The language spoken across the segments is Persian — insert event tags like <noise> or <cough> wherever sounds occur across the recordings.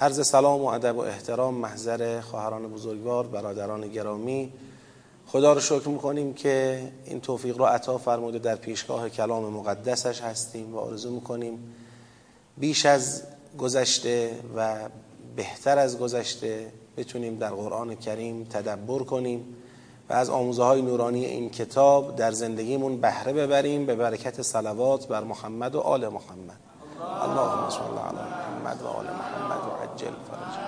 عرض سلام و ادب و احترام محضر خواهران بزرگوار برادران گرامی. خدا رو شکر می‌کنیم که این توفیق رو عطا فرموده در پیشگاه کلام مقدسش هستیم و آرزو می‌کنیم بیش از گذشته و بهتر از گذشته بتونیم در قرآن کریم تدبر کنیم و از آموزه های نورانی این کتاب در زندگیمون بهره ببریم. به برکت صلوات بر محمد و آل محمد. اللهم صل علی محمد و آل عجل فرج.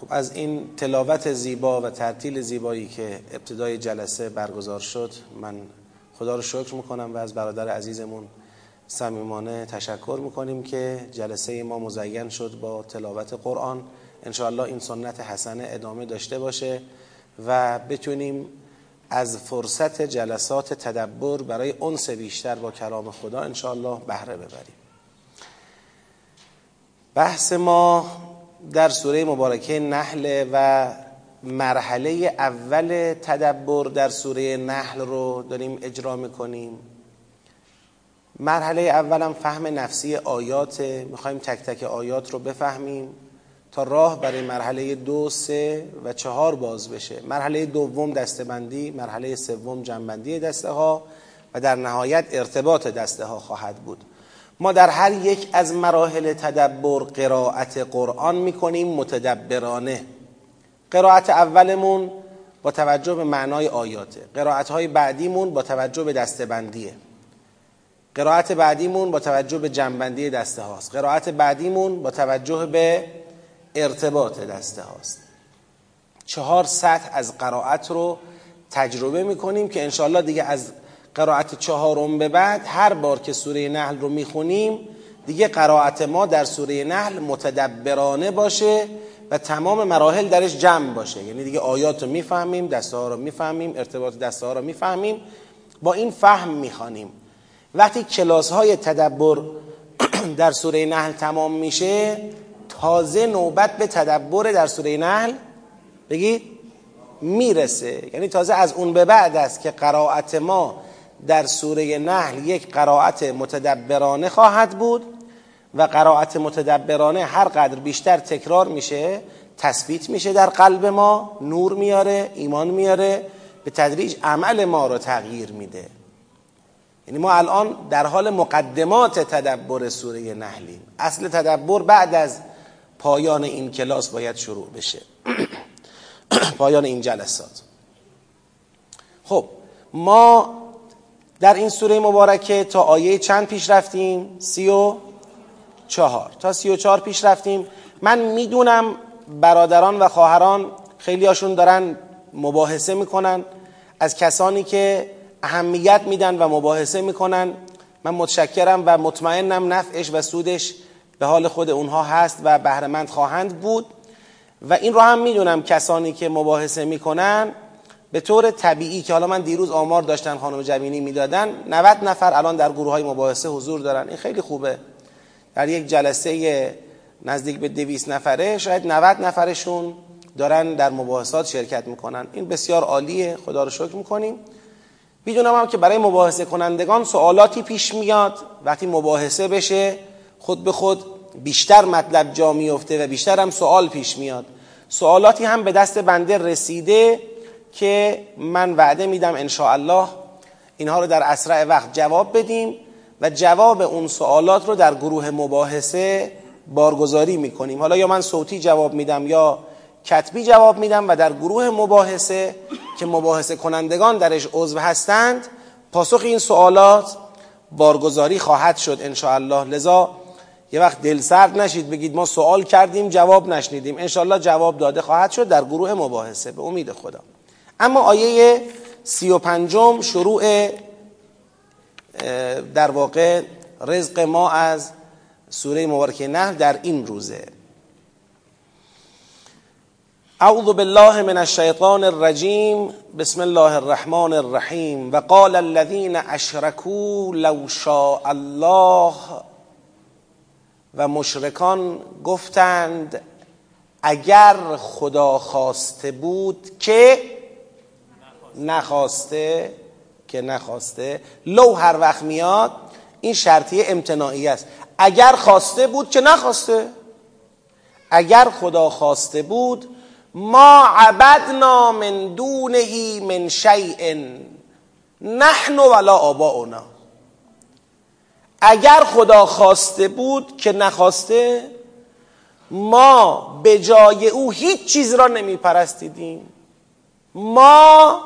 خب از این تلاوت زیبا و ترتیل زیبایی که ابتدای جلسه برگزار شد من خدا رو شکر می‌کنم و از برادر عزیزمون صمیمانه تشکر می‌کنیم که جلسه ما مزین شد با تلاوت قرآن. انشاءالله این سنت حسنه ادامه داشته باشه و بتونیم از فرصت جلسات تدبر برای انس بیشتر با کلام خدا انشاءالله بهره ببریم. بحث ما در سوره مبارکه نحل و مرحله اول تدبر در سوره نحل رو داریم اجرا می‌کنیم. مرحله اولم فهم نفسی آیات می‌خوایم تک تک آیات رو بفهمیم تا راه برای مرحله دو، سه و چهار باز بشه. مرحله دوم دستبندی مرحله سوم جنبندی دسته ها و در نهایت ارتباط دسته ها خواهد بود. ما در هر یک از مراحل تدبر قرائت قرآن می‌کنیم متدبرانه. قرائت اولمون با توجه به معنای آیاته. قرائت های بعدیمون با توجه به دستبندیه. قرائت بعدیمون با توجه به جنبندی دسته هاست. قرائت بعدیمون با توجه به ارتباط دسته هاست. چهار سطح از قرائت رو تجربه می‌کنیم که انشاءالله دیگه از قرائت چهارم به بعد هر بار که سوره نحل رو می‌خونیم دیگه قرائت ما در سوره نحل متدبرانه باشه و تمام مراحل درش جمع باشه. یعنی دیگه آیات رو می‌فهمیم دسته ها رو می‌فهمیم ارتباط دسته ها رو می‌فهمیم با این فهم می‌خوانیم. وقتی کلاس های تدبر <clears throat> در سوره نحل تمام میشه تازه نوبت به تدبر در سوره نحل بگید می‌رسه. یعنی تازه از اون به بعد است که قرائت ما در سوره نحل یک قرائت متدبرانه خواهد بود و قرائت متدبرانه هر قدر بیشتر تکرار میشه تثبیت میشه در قلب ما نور میاره ایمان میاره به تدریج عمل ما رو تغییر میده. یعنی ما الان در حال مقدمات تدبر سوره نحلیم. اصل تدبر بعد از پایان این کلاس باید شروع بشه. <clears throat> پایان این جلسات. خب ما در این سوره مبارکه تا آیه چند پیش رفتیم؟ سی و چهار. تا سی و چهار پیش رفتیم. من می‌دونم برادران و خواهران خیلی هاشون دارن مباحثه می‌کنن. از کسانی که اهمیت میدن و مباحثه می‌کنن. من متشکرم و مطمئنم نفعش و سودش به حال خود اونها هست و بهرهمند خواهند بود. و این رو هم می‌دونم کسانی که مباحثه می‌کنن. به طور طبیعی که حالا من دیروز آمار داشتن خانم جبینی می‌دادن 90 نفر الان در گروه های مباحثه حضور دارن. این خیلی خوبه. در یک جلسه نزدیک به 200 نفره شاید 90 نفرشون دارن در مباحثات شرکت می‌کنن. این بسیار عالیه. خدا رو شکر می‌کنیم. می‌دونم هم که برای مباحثه کنندگان سوالاتی پیش میاد. وقتی مباحثه بشه خود به خود بیشتر مطلب جا میفته و بیشتر هم سوال پیش میاد. سوالاتی هم به دست بنده رسیده که من وعده میدم ان الله اینها رو در اسرع وقت جواب بدیم و جواب اون سوالات رو در گروه مباحثه بارگذاری می‌کنیم. حالا یا من صوتی جواب میدم یا کتبی جواب میدم و در گروه مباحثه که مباحثه کنندگان درش عضو هستند پاسخ این سوالات بارگذاری خواهد شد ان الله لذا یه وقت دل سرد نشید بگید ما سوال کردیم جواب نشنیدیم. انشالله جواب داده خواهد شد در گروه مباحثه. به امید خدا. اما آیه سی و پنجم شروع در واقع رزق ما از سوره مبارکه نحل در این روزه. اعوذ بالله من الشیطان الرجیم بسم الله الرحمن الرحیم. و قال الذين اشركوا لو شاء الله و مشرکان گفتند اگر خدا خواسته بود که نخواسته که نخواسته لو هر وقت میاد این شرطیه امتناعی است. اگر خواسته بود که نخواسته. اگر خدا خواسته بود ما عبدنا من دونه من شیء نحن ولا آباؤنا. اگر خدا خواسته بود که نخواسته ما به جای او هیچ چیز را نمی پرستیدیم ما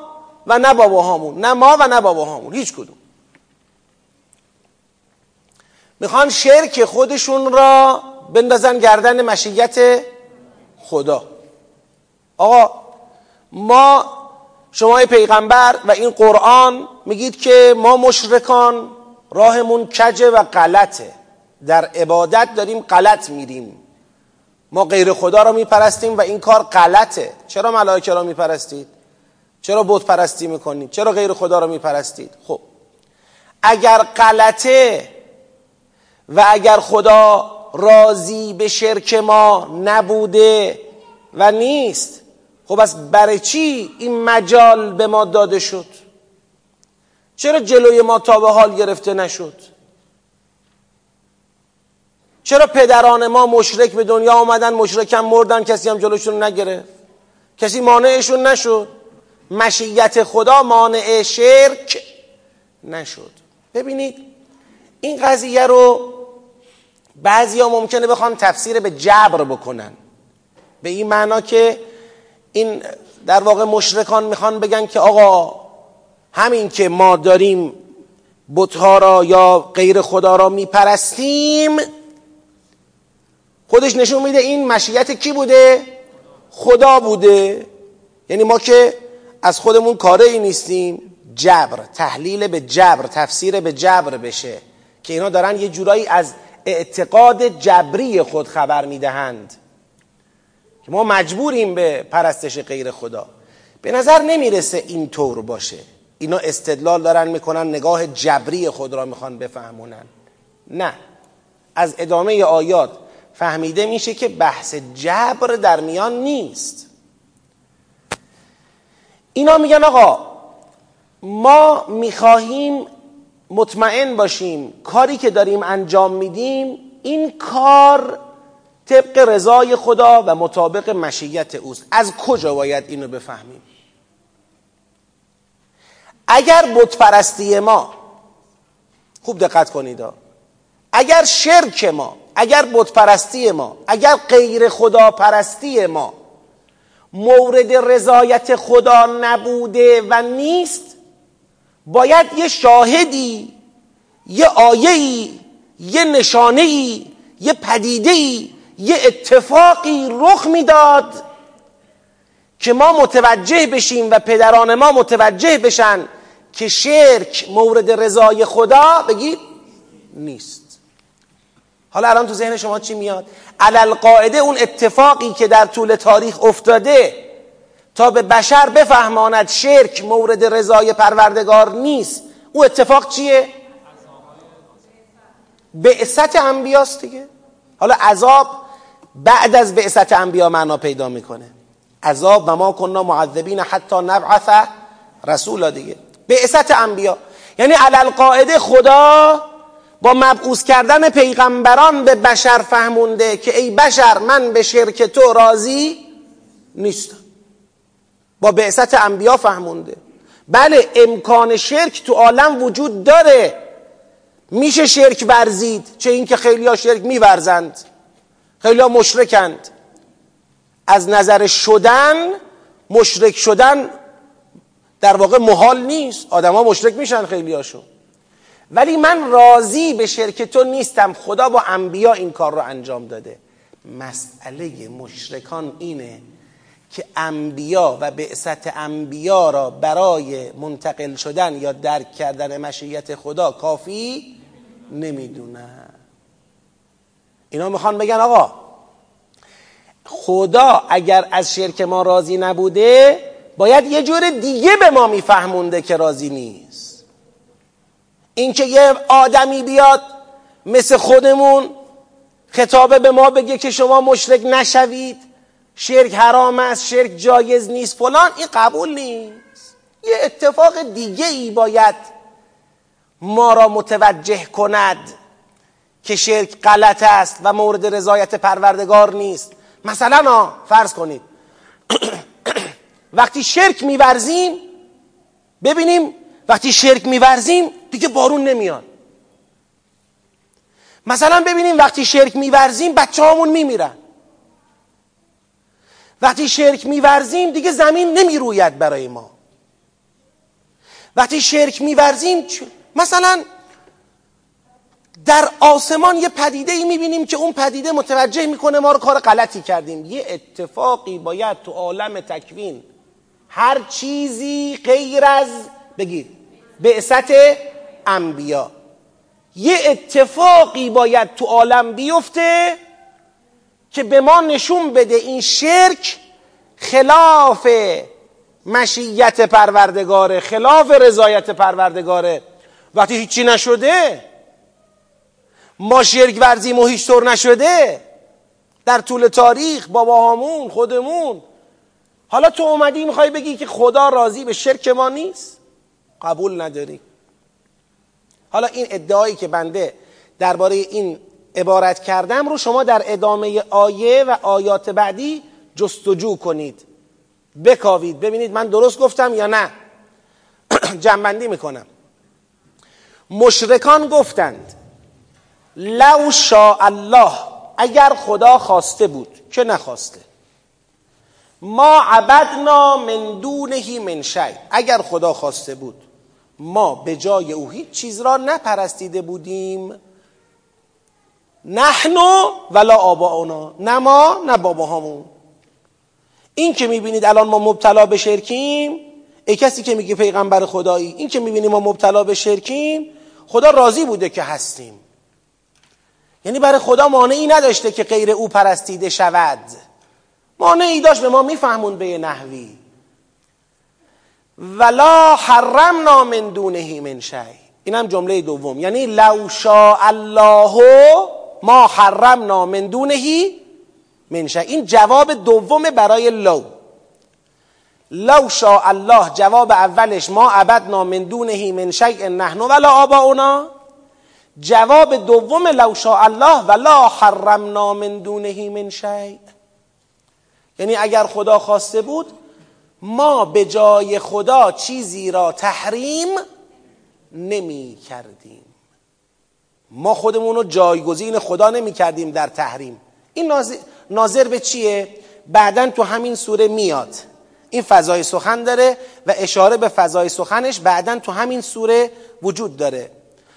و نه باباهامون نه ما و نه باباهامون هیچ کدوم. می‌خوان شرک خودشون را بندازن گردن مشیت خدا. آقا ما شما پیغمبر و این قرآن میگید که ما مشرکان راهمون کجه و غلطه. در عبادت داریم غلط میریم. ما غیر خدا را میپرستیم و این کار غلطه. چرا ملائکه را میپرستید؟ چرا بت پرستی می‌کنید چرا غیر خدا را میپرستید؟ خب اگر غلطه و اگر خدا راضی به شرک ما نبوده و نیست خب از برای چی این مجال به ما داده شد؟ چرا جلوی ما تا به حال گرفته نشد؟ چرا پدران ما مشرک به دنیا آمدن مشرکم مردن کسی هم جلوشون نگرفت؟ کسی مانعشون نشد؟ مشیت خدا مانع شرک نشد. ببینید این قضیه رو بعضی ها ممکنه بخوان تفسیر به جبر بکنن. به این معنا که این در واقع مشرکان می‌خوان بگن که آقا همین که ما داریم بتها را یا غیر خدا را میپرستیم خودش نشون میده این مشیت کی بوده؟ خدا بوده. یعنی ما که از خودمون کاره ای نیستیم. جبر تحلیل به جبر تفسیر به جبر بشه. که اینا دارن یه جورایی از اعتقاد جبری خود خبر می‌دهند. که ما مجبوریم به پرستش غیر خدا. به نظر نمی‌رسه این طور باشه. اینا استدلال دارن می‌کنن نگاه جبری خود را می‌خوان بفهمونن. نه. از ادامه آیات فهمیده میشه که بحث جبر در میان نیست. اینا میگن آقا ما می‌خواهیم مطمئن باشیم کاری که داریم انجام میدیم این کار طبق رضای خدا و مطابق مشیت اوست. از کجا باید اینو بفهمیم؟ اگر بتپرستی ما خوب دقت کنید اگر شرک ما اگر بتپرستی ما اگر غیر خدا پرستی ما مورد رضایت خدا نبوده و نیست. باید یه شاهدی یه آیه‌ای یه نشانه‌ای یه پدیده‌ای یه اتفاقی رخ می‌داد که ما متوجه بشیم و پدران ما متوجه بشن که شرک مورد رضای خدا بگید نیست. حالا الان تو ذهن شما چی میاد؟ علل قاعده اون اتفاقی که در طول تاریخ افتاده تا به بشر بفهماند شرک مورد رضای پروردگار نیست او اتفاق چیه؟ بعثت انبیاست دیگه. حالا عذاب بعد از بعثت انبیا معنا پیدا می‌کنه. عذاب و ما کننا معذبین حتی نبعث رسولا دیگه. بعثت انبیا. یعنی علل قاعده خدا با مبعوث کردن پیغمبران به بشر فهمونده که ای بشر من به شرک تو راضی نیستم. با بعثت انبیا فهمونده. بله امکان شرک تو عالم وجود داره. میشه شرک ورزید چه اینکه خیلی ها شرک میورزند. خیلی ها مشرکند. از نظر شدن مشرک شدن در واقع محال نیست. آدما مشرک میشن خیلی هاشون ولی من راضی به شرک تو نیستم. خدا با انبیا این کار رو انجام داده. مسئله مشرکان اینه که انبیا و بعثت انبیا را برای منتقل شدن یا درک کردن مشیت خدا کافی نمی‌دونن. اینا می‌خوان بگن آقا خدا اگر از شرک ما راضی نبوده باید یه جور دیگه به ما میفهمونده که راضی نیست. اینکه یه آدمی بیاد مثل خودمون خطابه به ما بگه که شما مشرک نشوید شرک حرام است شرک جایز نیست فلان این قبول نیست. یه اتفاق دیگه ای باید ما را متوجه کند که شرک غلط است و مورد رضایت پروردگار نیست. مثلا فرض کنید. <coughs> وقتی شرک میورزیم ببینیم وقتی شرک میورزیم دیگه بارون نمیاد مثلا ببینیم وقتی شرک میورزیم بچه هامون میمیرن. وقتی شرک میورزیم دیگه زمین نمی‌روید برای ما. وقتی شرک میورزیم مثلا در آسمان یه پدیده ای می‌بینیم که اون پدیده متوجه می‌کنه ما رو کار غلطی کردیم. یه اتفاقی باید تو عالم تکوین هر چیزی غیر از بگید بعثت انبیا. یه اتفاقی باید تو عالم بیفته که به ما نشون بده این شرک خلاف مشیت پروردگاره خلاف رضایت پروردگاره وقتی هیچی نشده ما شرک ورزیم و هیچ طور نشده. در طول تاریخ باباهامون خودمون. حالا تو اومدی می‌خوای بگی که خدا راضی به شرک ما نیست؟ قبول نداری. حالا این ادعایی که بنده درباره این عبارت کردم رو شما در ادامه آیه و آیات بعدی جستجو کنید. بکاوید. ببینید من درست گفتم یا نه. <clears throat> جنبندی می‌کنم. مشرکان گفتند لو شاء الله. اگر خدا خواسته بود که نخواسته. ما عبدنا من دونه من شی. اگر خدا خواسته بود. ما به جای او هیچ چیز را نپرستیده بودیم. نحنو ولا آباؤنا نه ما نه باباهامون. این که می‌بینید الان ما مبتلا به شرکیم ای کسی که میگه پیغمبر خدایی این که می‌بینید ما مبتلا به شرکیم خدا راضی بوده که هستیم. یعنی برای خدا مانعی نداشته که غیر او پرستیده شود. مانعی داشت به ما میفهمون به نحوی. ولا حرمنا من دونه من شی. اینم جمله دوم. یعنی لو شاء الله ما حرمنا من دونه من شی. این جواب دوم برای لو. لو شاء الله جواب اولش ما عبدنا من دونه من شیء نحن ولا آباؤنا. جواب دوم لو شاء الله ولا حرمنا من دونه من شیء یعنی اگر خدا خواسته بود ما به جای خدا چیزی را تحریم نمی کردیم. ما خودمون رو جایگزین خدا نمی کردیم در تحریم. این ناظر به چیه؟ بعدا تو همین سوره میاد. این فضای سخن داره و اشاره به فضای سخنش بعدا تو همین سوره وجود داره.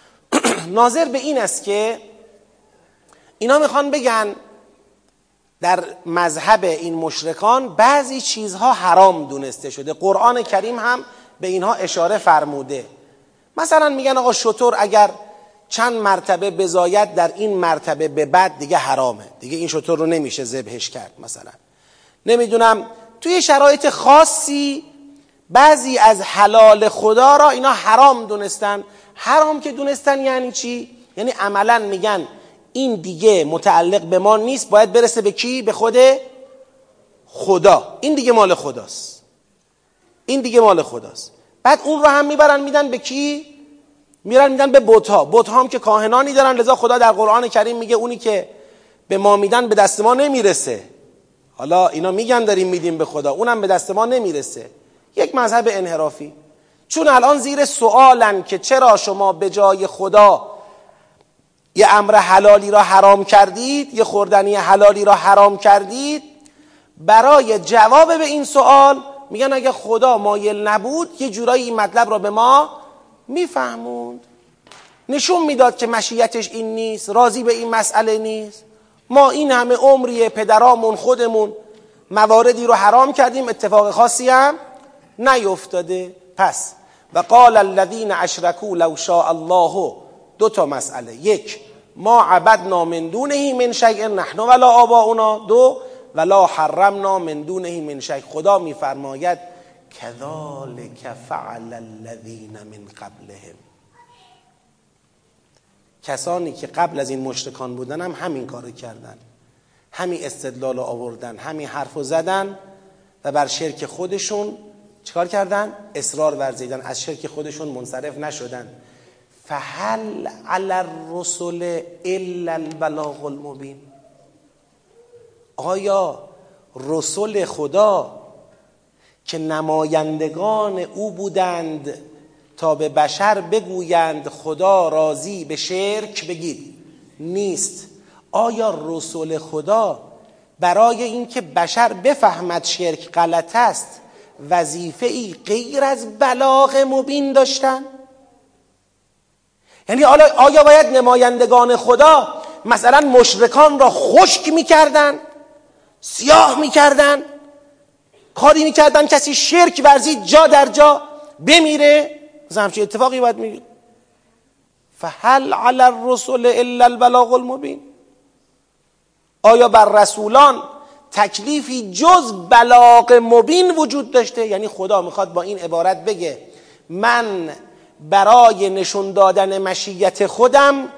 <clears throat> ناظر به این است که اینا می‌خوان بگن در مذهب این مشرکان بعضی چیزها حرام دونسته شده. قرآن کریم هم به اینها اشاره فرموده. مثلا میگن آقا شطور اگر چند مرتبه بزاید در این مرتبه به بعد دیگه حرامه. دیگه این شطور رو نمیشه ذبحش کرد مثلا. نمی‌دونم توی شرایط خاصی بعضی از حلال خدا را اینا حرام دونستن. حرام که دونستن یعنی چی؟ یعنی عملا میگن این دیگه متعلق به ما نیست باید برسه به کی؟ به خود خدا. این دیگه مال خداست. این دیگه مال خداست. بعد اون رو هم می‌برن میدن به کی؟ میرن میدن به بوتها بوتها هم که کاهنانی دارن لذا خدا در قرآن کریم میگه اونی که به ما میدن به دست ما نمی‌رسه. حالا اینا میگن داریم میدیم به خدا اونم به دست ما نمی‌رسه. یک مذهب انحرافی. چون الان زیر سوالن که چرا شما به جای خدا یه امر حلالی را حرام کردید یه خوردنی حلالی را حرام کردید برای جواب به این سوال میگن اگه خدا مایل نبود یه جورایی این مطلب را به ما میفهموند. نشون می‌داد که مشیتش این نیست راضی به این مسئله نیست. ما این همه عمری پدرامون خودمون مواردی رو حرام کردیم اتفاق خاصی هم نیفتاده. پس و قال الذین اشرکوا لو شاء الله دو تا مسئله. یک ما عبدنا من دونه من شیء نحن ولا آباؤنا دو ولا حرمنا من دونه من شیء. خدا میفرماید کذالک فعل الذین من قبلهم. کسانی که قبل از این مشرکان بودن هم همین کارو کردن. همین استدلال آوردن همین حرف زدن و بر شرک خودشون چکار کردن؟ اصرار ورزیدن. از شرک خودشون منصرف نشدن. فهل علی الرسل الا البلاغ المبین آیا رسول خدا که نمایندگان او بودند تا به بشر بگویند خدا راضی به شرک بگید نیست. آیا رسول خدا برای اینکه بشر بفهمد شرک غلط است وظیفه ای غیر از بلاغ مبین داشتن؟ یعنی آیا باید نمایندگان خدا مثلا مشرکان را خشک می‌کردن سیاه می‌کردن کاری می‌کردن کسی شرک ورزید جا در جا بمیره؟ همچین اتفاقی باید میگه فهل علی الرسول الا البلاغ المبین. آیا بر رسولان تکلیفی جز بلاغ مبین وجود داشته؟ یعنی خدا می‌خواد با این عبارت بگه من برای نشون دادن مشیت خودم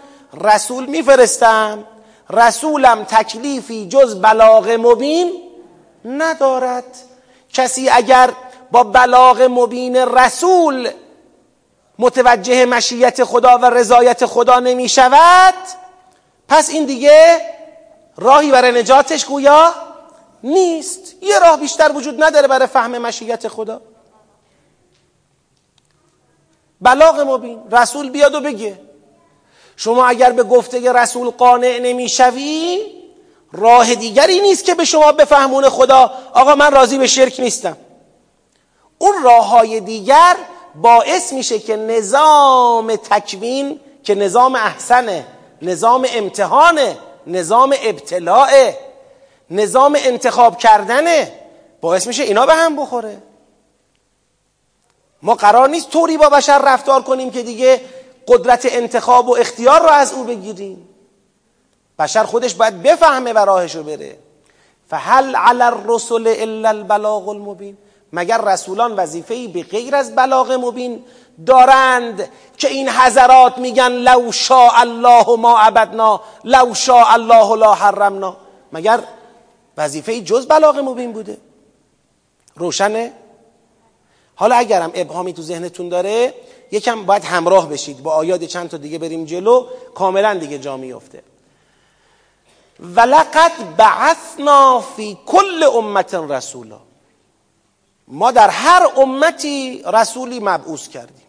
رسول میفرستم. رسولم تکلیفی جز بلاغ مبین ندارد. کسی اگر با بلاغ مبین رسول متوجه مشیت خدا و رضایت خدا نمی شود پس این دیگه راهی برای نجاتش گویا نیست. یه راه بیشتر وجود نداره برای فهم مشیت خدا. بلاغ مبین رسول بیاد و بگه. شما اگر به گفته رسول قانع نمی‌شوی راه دیگری نیست که به شما بفهمون خدا آقا من راضی به شرک نیستم. اون راه های دیگر باعث میشه که نظام تکوین که نظام احسنه نظام امتحانه نظام ابتلاعه نظام انتخاب کردنه باعث میشه اینا به هم بخوره. ما قرار نیست طوری با بشر رفتار کنیم که دیگه قدرت انتخاب و اختیار رو از او بگیریم. بشر خودش باید بفهمه و راهشو بره. فهل علی الرسل الا البلاغ المبین. مگر رسولان وظیفه‌ای به غیر از بلاغ مبین دارند که این حضرات میگن لو شاء الله ما عبدنا لو شاء الله لا حرمنا؟ مگر وظیفه جز بلاغ مبین بوده؟ روشنه؟ حالا اگرم ابهامی تو ذهنتون داره یکم باید همراه بشید. با آیات چند تا دیگه بریم جلو کاملا دیگه جا میفته ولقد بعثنا فی کل امت رسولا. ما در هر امتی رسولی مبعوث کردیم.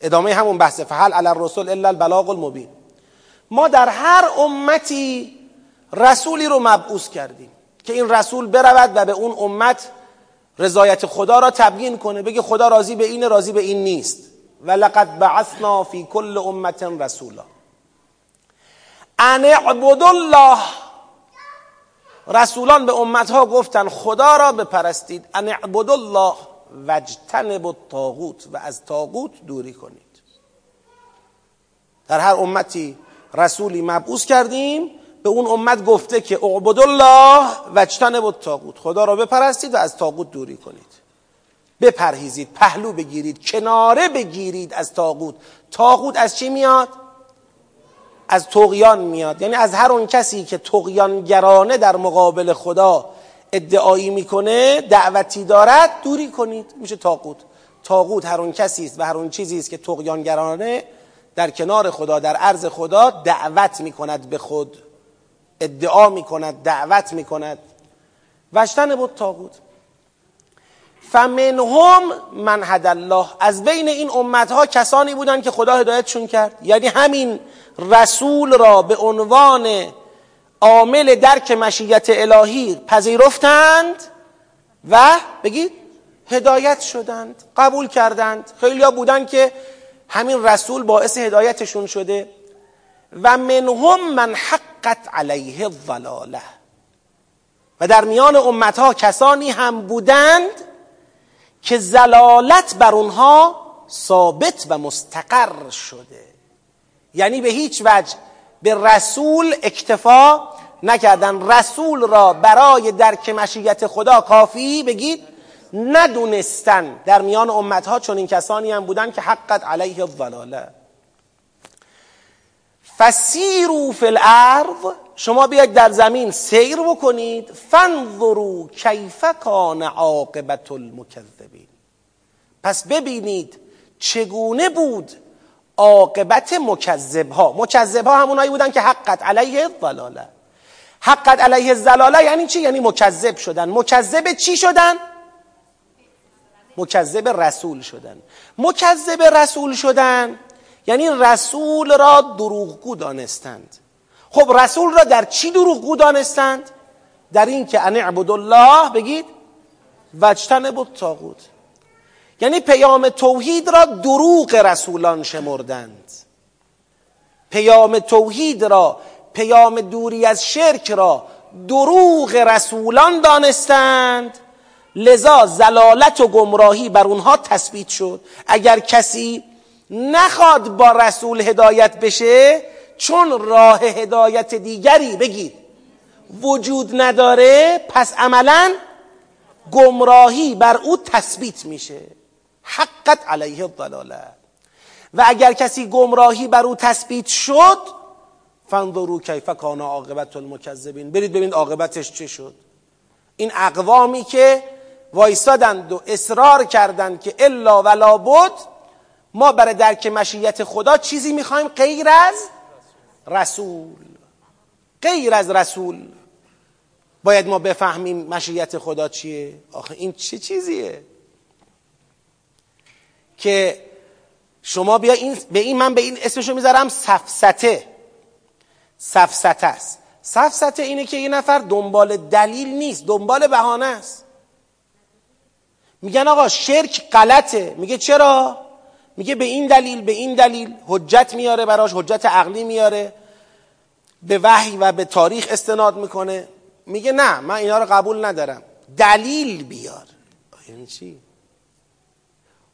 ادامه همون بحث فحل علی الرسول الا البلاغ المبین. ما در هر امتی رسولی رو مبعوث کردیم که این رسول برود و به اون امت رضایت خدا را تبیین کنه بگه خدا راضی به این راضی به این نیست. و لقد بعثنا فی کل امت رسولا. ان اعبد الله. رسولان به امتها گفتن خدا را بپرستید. ان اعبد الله وجتنب الطاغوت و از طاغوت دوری کنید. در هر امتی رسولی مبعوث کردیم به اون امت گفته که اعبد الله وجتنب الطاغوت خدا را بپرستید و از طاغوت دوری کنید. بپرهیزید پهلو بگیرید کناره بگیرید از طاغوت. طاغوت از چی میاد؟ از تقیان میاد. یعنی از هر اون کسی که تقیانگرانه در مقابل خدا ادعایی می‌کنه دعوتی دارد دوری کنید. میشه تاقود تاقود هر اون کسی است و هر اون چیزی است که تقیانگرانه در کنار خدا در عرض خدا دعوت می‌کند به خود. ادعا می‌کند دعوت می‌کند. وجتن بود تاقود فمنهم من هد الله. از بین این امتها کسانی بودند که خدا هدایتشون کرد. یعنی همین رسول را به عنوان عامل درک مشیت الهی پذیرفتند و بگید هدایت شدند قبول کردند. خیلی ها بودن که همین رسول باعث هدایتشون شده. و منهم من حقت علیه الضلاله. و در میان امتها کسانی هم بودند که زلالت بر اونها ثابت و مستقر شده. یعنی به هیچ وجه به رسول اکتفا نکردن. رسول را برای درک مشیت خدا کافی بگید ندونستن. در میان امتها چون این کسانی هم بودن که حقت علیه الضلاله. فسیرو فی الارض شما بیاید در زمین سیر بکنید فانظروا کیف کان عاقبت المکذبین. پس ببینید چگونه بود عاقبت مکذب ها مکذب ها همونایی بودن که حقت علیه الضلاله. حقت علیه الضلاله یعنی چی؟ یعنی مکذب شدن. مکذب چی شدن؟ مکذب رسول شدن. مکذب رسول شدن یعنی رسول را دروغگو دانستند. خب رسول را در چی دروغگو دانستند؟ در این که ان اعبد الله بگید وجتن بود تاغوت یعنی پیام توحید را دروغ رسولان شمردند. پیام توحید را پیام دوری از شرک را دروغ رسولان دانستند. لذا زلالت و گمراهی بر اونها تثبیت شد. اگر کسی نخواد با رسول هدایت بشه چون راه هدایت دیگری بگید وجود نداره پس عملا گمراهی بر او تثبیت میشه. حقت علیه الضلاله. و اگر کسی گمراهی بر او تثبیت شد فانظروا کیف کان عاقبت المکذبین. برید ببینید عاقبتش چه شد. این اقوامی که وایستادند و اصرار کردند که الا ولا بود ما برای درک مشیت خدا چیزی می‌خوایم غیر از رسول. غیر از رسول. باید ما بفهمیم مشیت خدا چیه؟ آخه این چه چیزیه؟ که شما بیا این به این من به این اسمشو می‌ذارم سفسته سفسته است. سفسته اینه که یه نفر دنبال دلیل نیست دنبال بهانه است. میگن آقا شرک غلطه. میگه چرا؟ میگه به این دلیل به این دلیل حجت میاره براش حجت عقلی میاره به وحی و به تاریخ استناد می‌کنه. میگه نه من اینا رو قبول ندارم. دلیل بیار. یعنی چی؟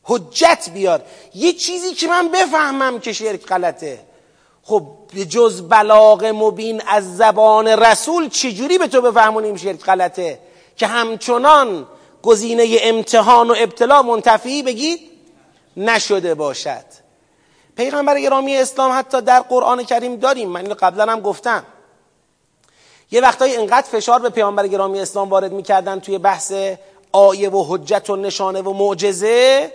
حجت بیار. یه چیزی که من بفهمم که شرک غلطه. خب جز بلاغ مبین از زبان رسول چجوری به تو بفهمونیم شرک غلطه؟ که همچنان گزینه امتحان و ابتلا منتفی بگید؟ نشده باشد. پیغمبر گرامی اسلام حتی در قرآن کریم داریم. من اینو قبلا هم گفتم. یه وقتایی انقدر فشار به پیامبر گرامی اسلام وارد می‌کردن توی بحث آیه و حجت و نشانه و معجزه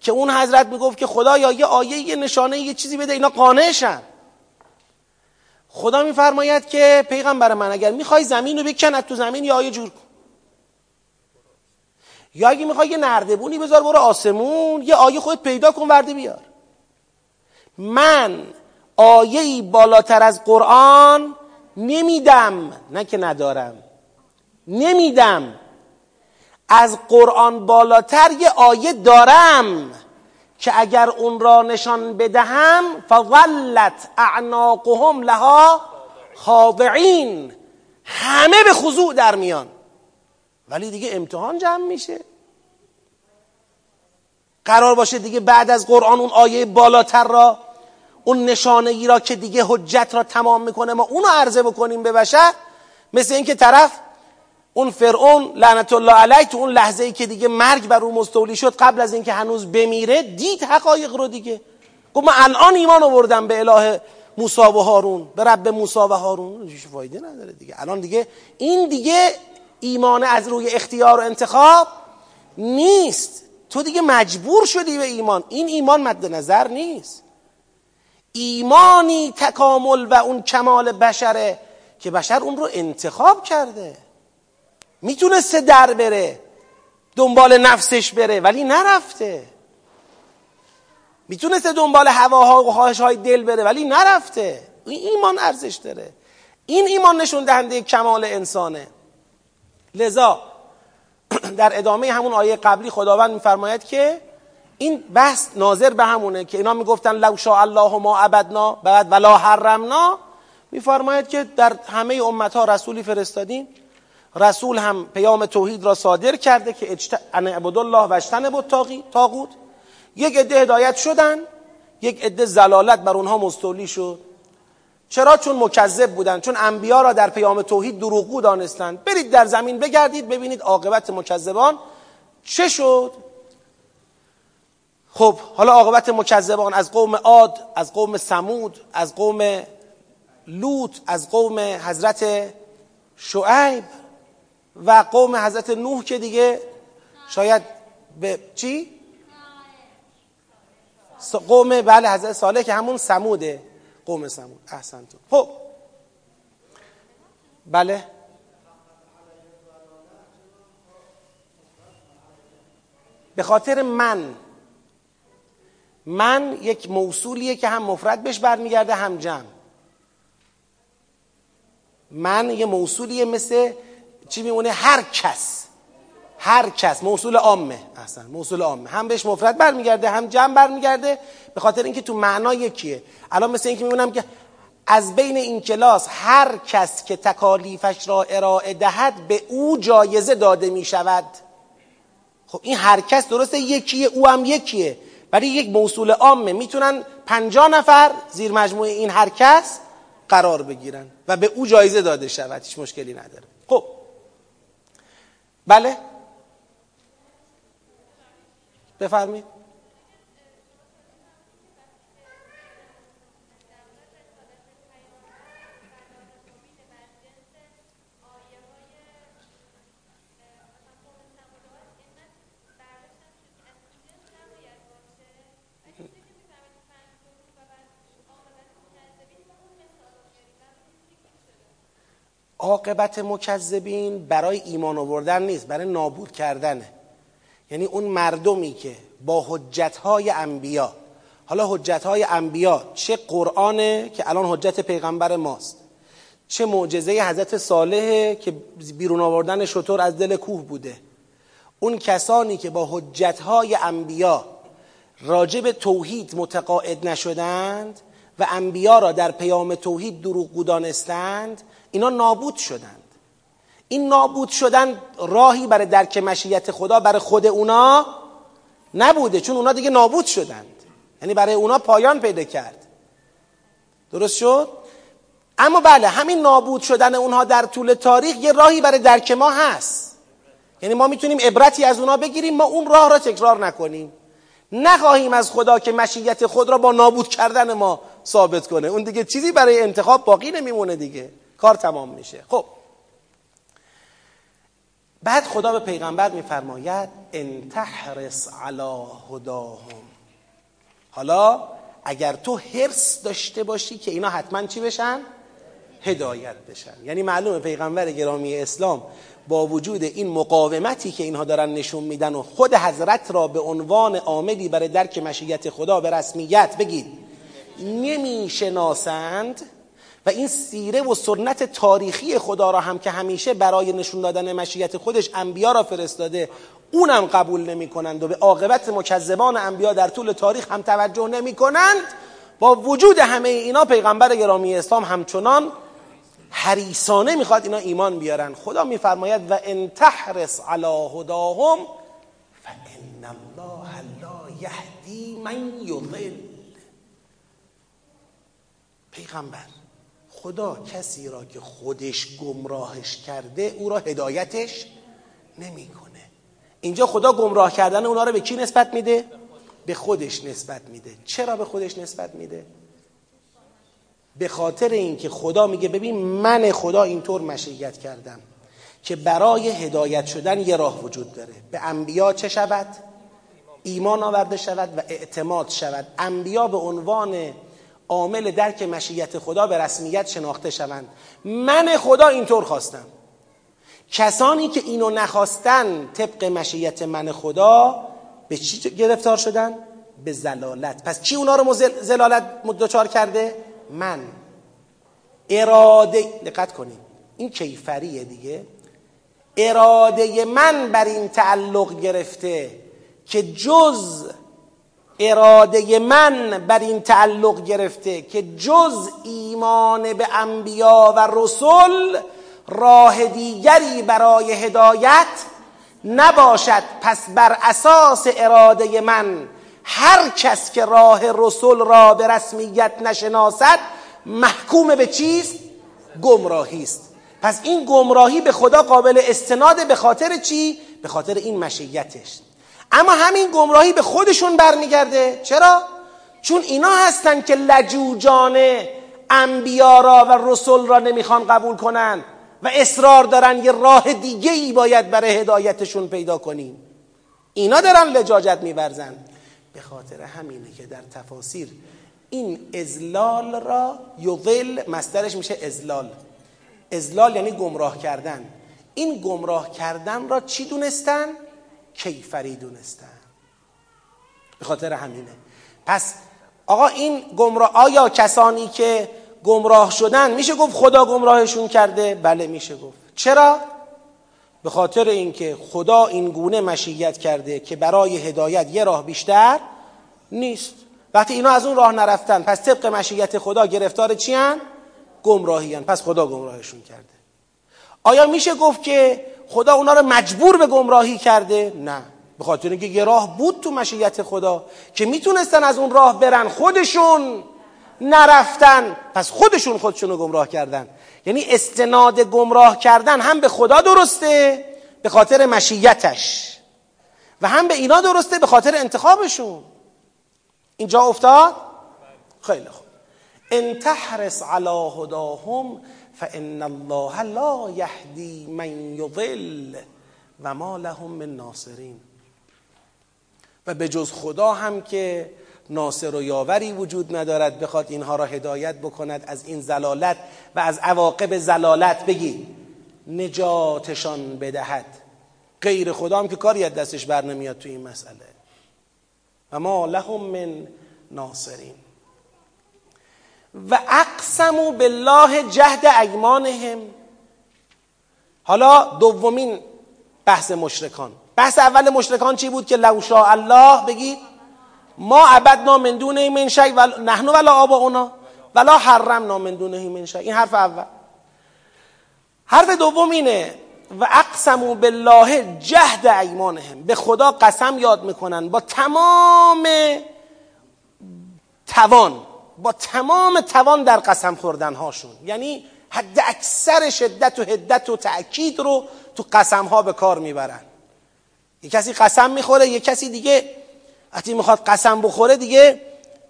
که اون حضرت می‌گفت که خدا یا یه آیه یه نشانه یه چیزی بده اینا قانعشن. خدا میفرماید که پیغمبر من اگر می‌خوای زمین رو بکن تو زمین یا آیه جور کن. یا اگه می‌خوای یه نردبونی بذار برو آسمون یه آیه خودت پیدا کن ورده بیار. من آیه بالاتر از قرآن نمیدم نه که ندارم نمیدم. از قرآن بالاتر یه آیه دارم که اگر اون را نشان بدهم فظلت اعناقهم لها خاضعین. همه به خضوع در میان. ولی دیگه امتحان جمع میشه. قرار باشه دیگه بعد از قرآن اون آیه بالاتر را اون نشانه ای را که دیگه حجت را تمام می‌کنه ما اونو عرضه بکنیم به بشر. مثل اینکه طرف اون فرعون لعنت الله علیه تو اون لحظه ای که دیگه مرگ بر او مستولی شد قبل از اینکه هنوز بمیره دید حقایق رو دیگه. گفت من الان ایمان آوردم به اله موسی و هارون به رب موسی و هارون. هیچ فایده نداره دیگه. الان دیگه این دیگه ایمان از روی اختیار و انتخاب نیست. تو دیگه مجبور شدی به ایمان. این ایمان مد نظر نیست. ایمانی تکامل و اون کمال بشره که بشر اون رو انتخاب کرده. می‌تونسته در بره دنبال نفسش بره ولی نرفته. می‌تونسته دنبال هواها و خواهش های دل بره ولی نرفته. این ایمان ارزش داره. این ایمان نشون دهنده کمال انسانه. لذا <clears throat> در ادامه همون آیه قبلی خداوند میفرماید که این بحث ناظر به همونه که اینا می‌گفتن لو شاء الله ما عبدنا بعد ولا حرمنا. میفرماید که در همه امت ها رسولی فرستادیم. رسول هم پیام توحید را صادر کرده که اجت... ان الله و بود تاغوت یک عده هدایت شدن یک عده زلالت بر اونها مستولی شد. چرا چون مکذب بودن چون انبیا را در پیام توحید دروغگو دانستند؟ برید در زمین بگردید ببینید عاقبت مکذبان چه شد؟ خب حالا عاقبت مکذبان از قوم عاد از قوم سمود از قوم لوط از قوم حضرت شعیب و قوم حضرت نوح که دیگه شاید به چی؟ قوم بله حضرت صالح که همون سموده قوم سمود. احسنتون خب. بله. به خاطر من. من یک موصولیه که هم مفرد بهش برمیگرده هم جمع. من یه موصولیه مثل چی میمونه؟ هر کس. هر کس موصول عامه اصلا موصول عامه. هم بهش مفرد برمیگرده هم جمع برمیگرده به خاطر اینکه تو معنا یکیه. الان مثل اینکه میمونم که از بین این کلاس هر کس که تکالیفش را ارائه دهد به او جایزه داده می شود خب این هر کس درسته یکیه او هم یکیه. ولی یک موصول عامه می‌تونن پنجا نفر زیر مجموعه این هر کس قرار بگیرن و به او جایزه داده شود. هیچ مشکلی نداره. خب. بله؟ بفرمید عاقبت مکذبین برای ایمان آوردن نیست برای نابود کردنه. یعنی اون مردمی که با حجتهای انبیا حالا حجتهای انبیا چه قرآنه که الان حجت پیغمبر ماست چه معجزه حضرت صالحه که بیرون آوردن شطور از دل کوه بوده. اون کسانی که با حجتهای انبیا راجب توحید متقاعد نشدند و انبیا را در پیام توحید دروغ دانستند اینا نابود شدند این نابود شدن راهی برای درک مشیت خدا برای خود اونا نبوده چون اونا دیگه نابود شدند. یعنی برای اونا پایان پیدا کرد. درست شد؟ اما بله همین نابود شدن اونها در طول تاریخ یه راهی برای درک ما هست. یعنی ما می‌تونیم عبرتی از اونها بگیریم ما اون راه را تکرار نکنیم. نخواهیم از خدا که مشیت خود را با نابود کردن ما ثابت کنه. اون دیگه چیزی برای انتخاب باقی نمیمونه دیگه. کار تمام میشه. خب. بعد خدا به پیغمبر میفرماید ان تحرس علی هداهم. حالا اگر تو حرس داشته باشی که اینا حتما چی بشن؟ هدایت بشن. یعنی معلومه پیغمبر گرامی اسلام با وجود این مقاومتی که اینها دارن نشون میدن و خود حضرت را به عنوان عاملی برای درک مشیت خدا به رسمیت بگید نمی‌شناسند و این سیره و سنت تاریخی خدا را هم که همیشه برای نشون دادن مشیت خودش انبیا را فرستاده اونم قبول نمی کنند و به عاقبت مکذبان انبیا در طول تاریخ هم توجه نمی کنند با وجود همه اینا پیغمبر گرامی اسلام همچنان حریسانه می‌خواد اینا ایمان بیارن. خدا میفرماید و ان تحرس علی هداهم فان الله لا یهدی من یضل. پیغمبر خدا کسی را که خودش گمراهش کرده او را هدایتش نمی‌کنه. اینجا خدا گمراه کردن اونا رو به کی نسبت میده؟ به خودش نسبت میده. چرا به خودش نسبت میده؟ به خاطر اینکه خدا میگه ببین من خدا اینطور مشیت کردم که برای هدایت شدن یه راه وجود داره. به انبیا چه شود؟ ایمان آورده شود و اعتماد شود. انبیا به عنوان عامل درک مشیت خدا به رسمیت شناخته شوند. من خدا اینطور خواستم. کسانی که اینو نخواستن طبق مشیت من خدا به چی گرفتار شدن؟ به زلالت. پس کی اونا رو زلالت دچار کرده؟ من. اراده دقت کنید. این کیفریه دیگه. اراده من بر این تعلق گرفته که جز اراده من بر این تعلق گرفته که جز ایمان به انبیا و رسول راه دیگری برای هدایت نباشد. پس بر اساس اراده من هر کس که راه رسول را به رسمیت نشناسد محکوم به چیست؟ گمراهی است. پس این گمراهی به خدا قابل استناد به خاطر چی؟ به خاطر این مشیتش. اما همین گمراهی به خودشون برمیگرده. چرا؟ چون اینا هستن که لجوجان انبیا را و رسول را نمی‌خوان قبول کنن و اصرار دارن یه راه دیگه ای باید برای هدایتشون پیدا کنیم. اینا دارن لجاجت میورزن. به خاطر همینه که در تفاسیر این ازلال را یضل مسترش میشه ازلال ازلال یعنی گمراه کردن. این گمراه کردن را چی دونستن؟ کیفری دونستن. به خاطر همینه. پس آقا این گمراه آیا کسانی که گمراه شدن میشه گفت خدا گمراهشون کرده؟ بله میشه گفت. چرا؟ به خاطر اینکه خدا این گونه مشیت کرده که برای هدایت یه راه بیشتر نیست. وقتی اینا از اون راه نرفتن پس طبق مشیت خدا گرفتار چی هن؟ گمراهی هن. پس خدا گمراهشون کرده. آیا میشه گفت که خدا اونا رو مجبور به گمراهی کرده؟ نه. به خاطر اینکه یه راه بود تو مشیت خدا که می‌تونستن از اون راه برن خودشون نرفتن. پس خودشون خودشون رو گمراه کردن. یعنی استناد گمراه کردن هم به خدا درسته به خاطر مشیتش. و هم به اینا درسته به خاطر انتخابشون. اینجا افتاد؟ خیلی خوب. ان تحرس علی هداهم فان الله لا یهدی من یضل و ما لهم من ناصرین و به جز خدا هم که ناصر و یاوری وجود ندارد بخواد اینها را هدایت بکند از این زلالت و از عواقب زلالت بگی نجاتشان بدهد. غیر خدا هم که کاری از دستش بر نمیاد تو این مسئله. و ما لهم من ناصرین. و اقسمو بالله جهد ایمانهم. حالا دومین بحث مشرکان. بحث اول مشرکان چی بود که لو الله بگید ما عبدنا من دونه من و نحن ولا آباؤنا ولا حرمنا من دونه من این حرف اول. حرف دوم اینه و اقسمو بالله جهد ایمانهم. به خدا قسم یاد می‌کنن. با تمام توان با تمام توان در قسم خوردن هاشون یعنی حد اکثر شدت و هدت و تأکید رو تو قسم ها به کار می‌برن. یه کسی قسم می‌خوره یه کسی دیگه وقتی می‌خواد قسم بخوره دیگه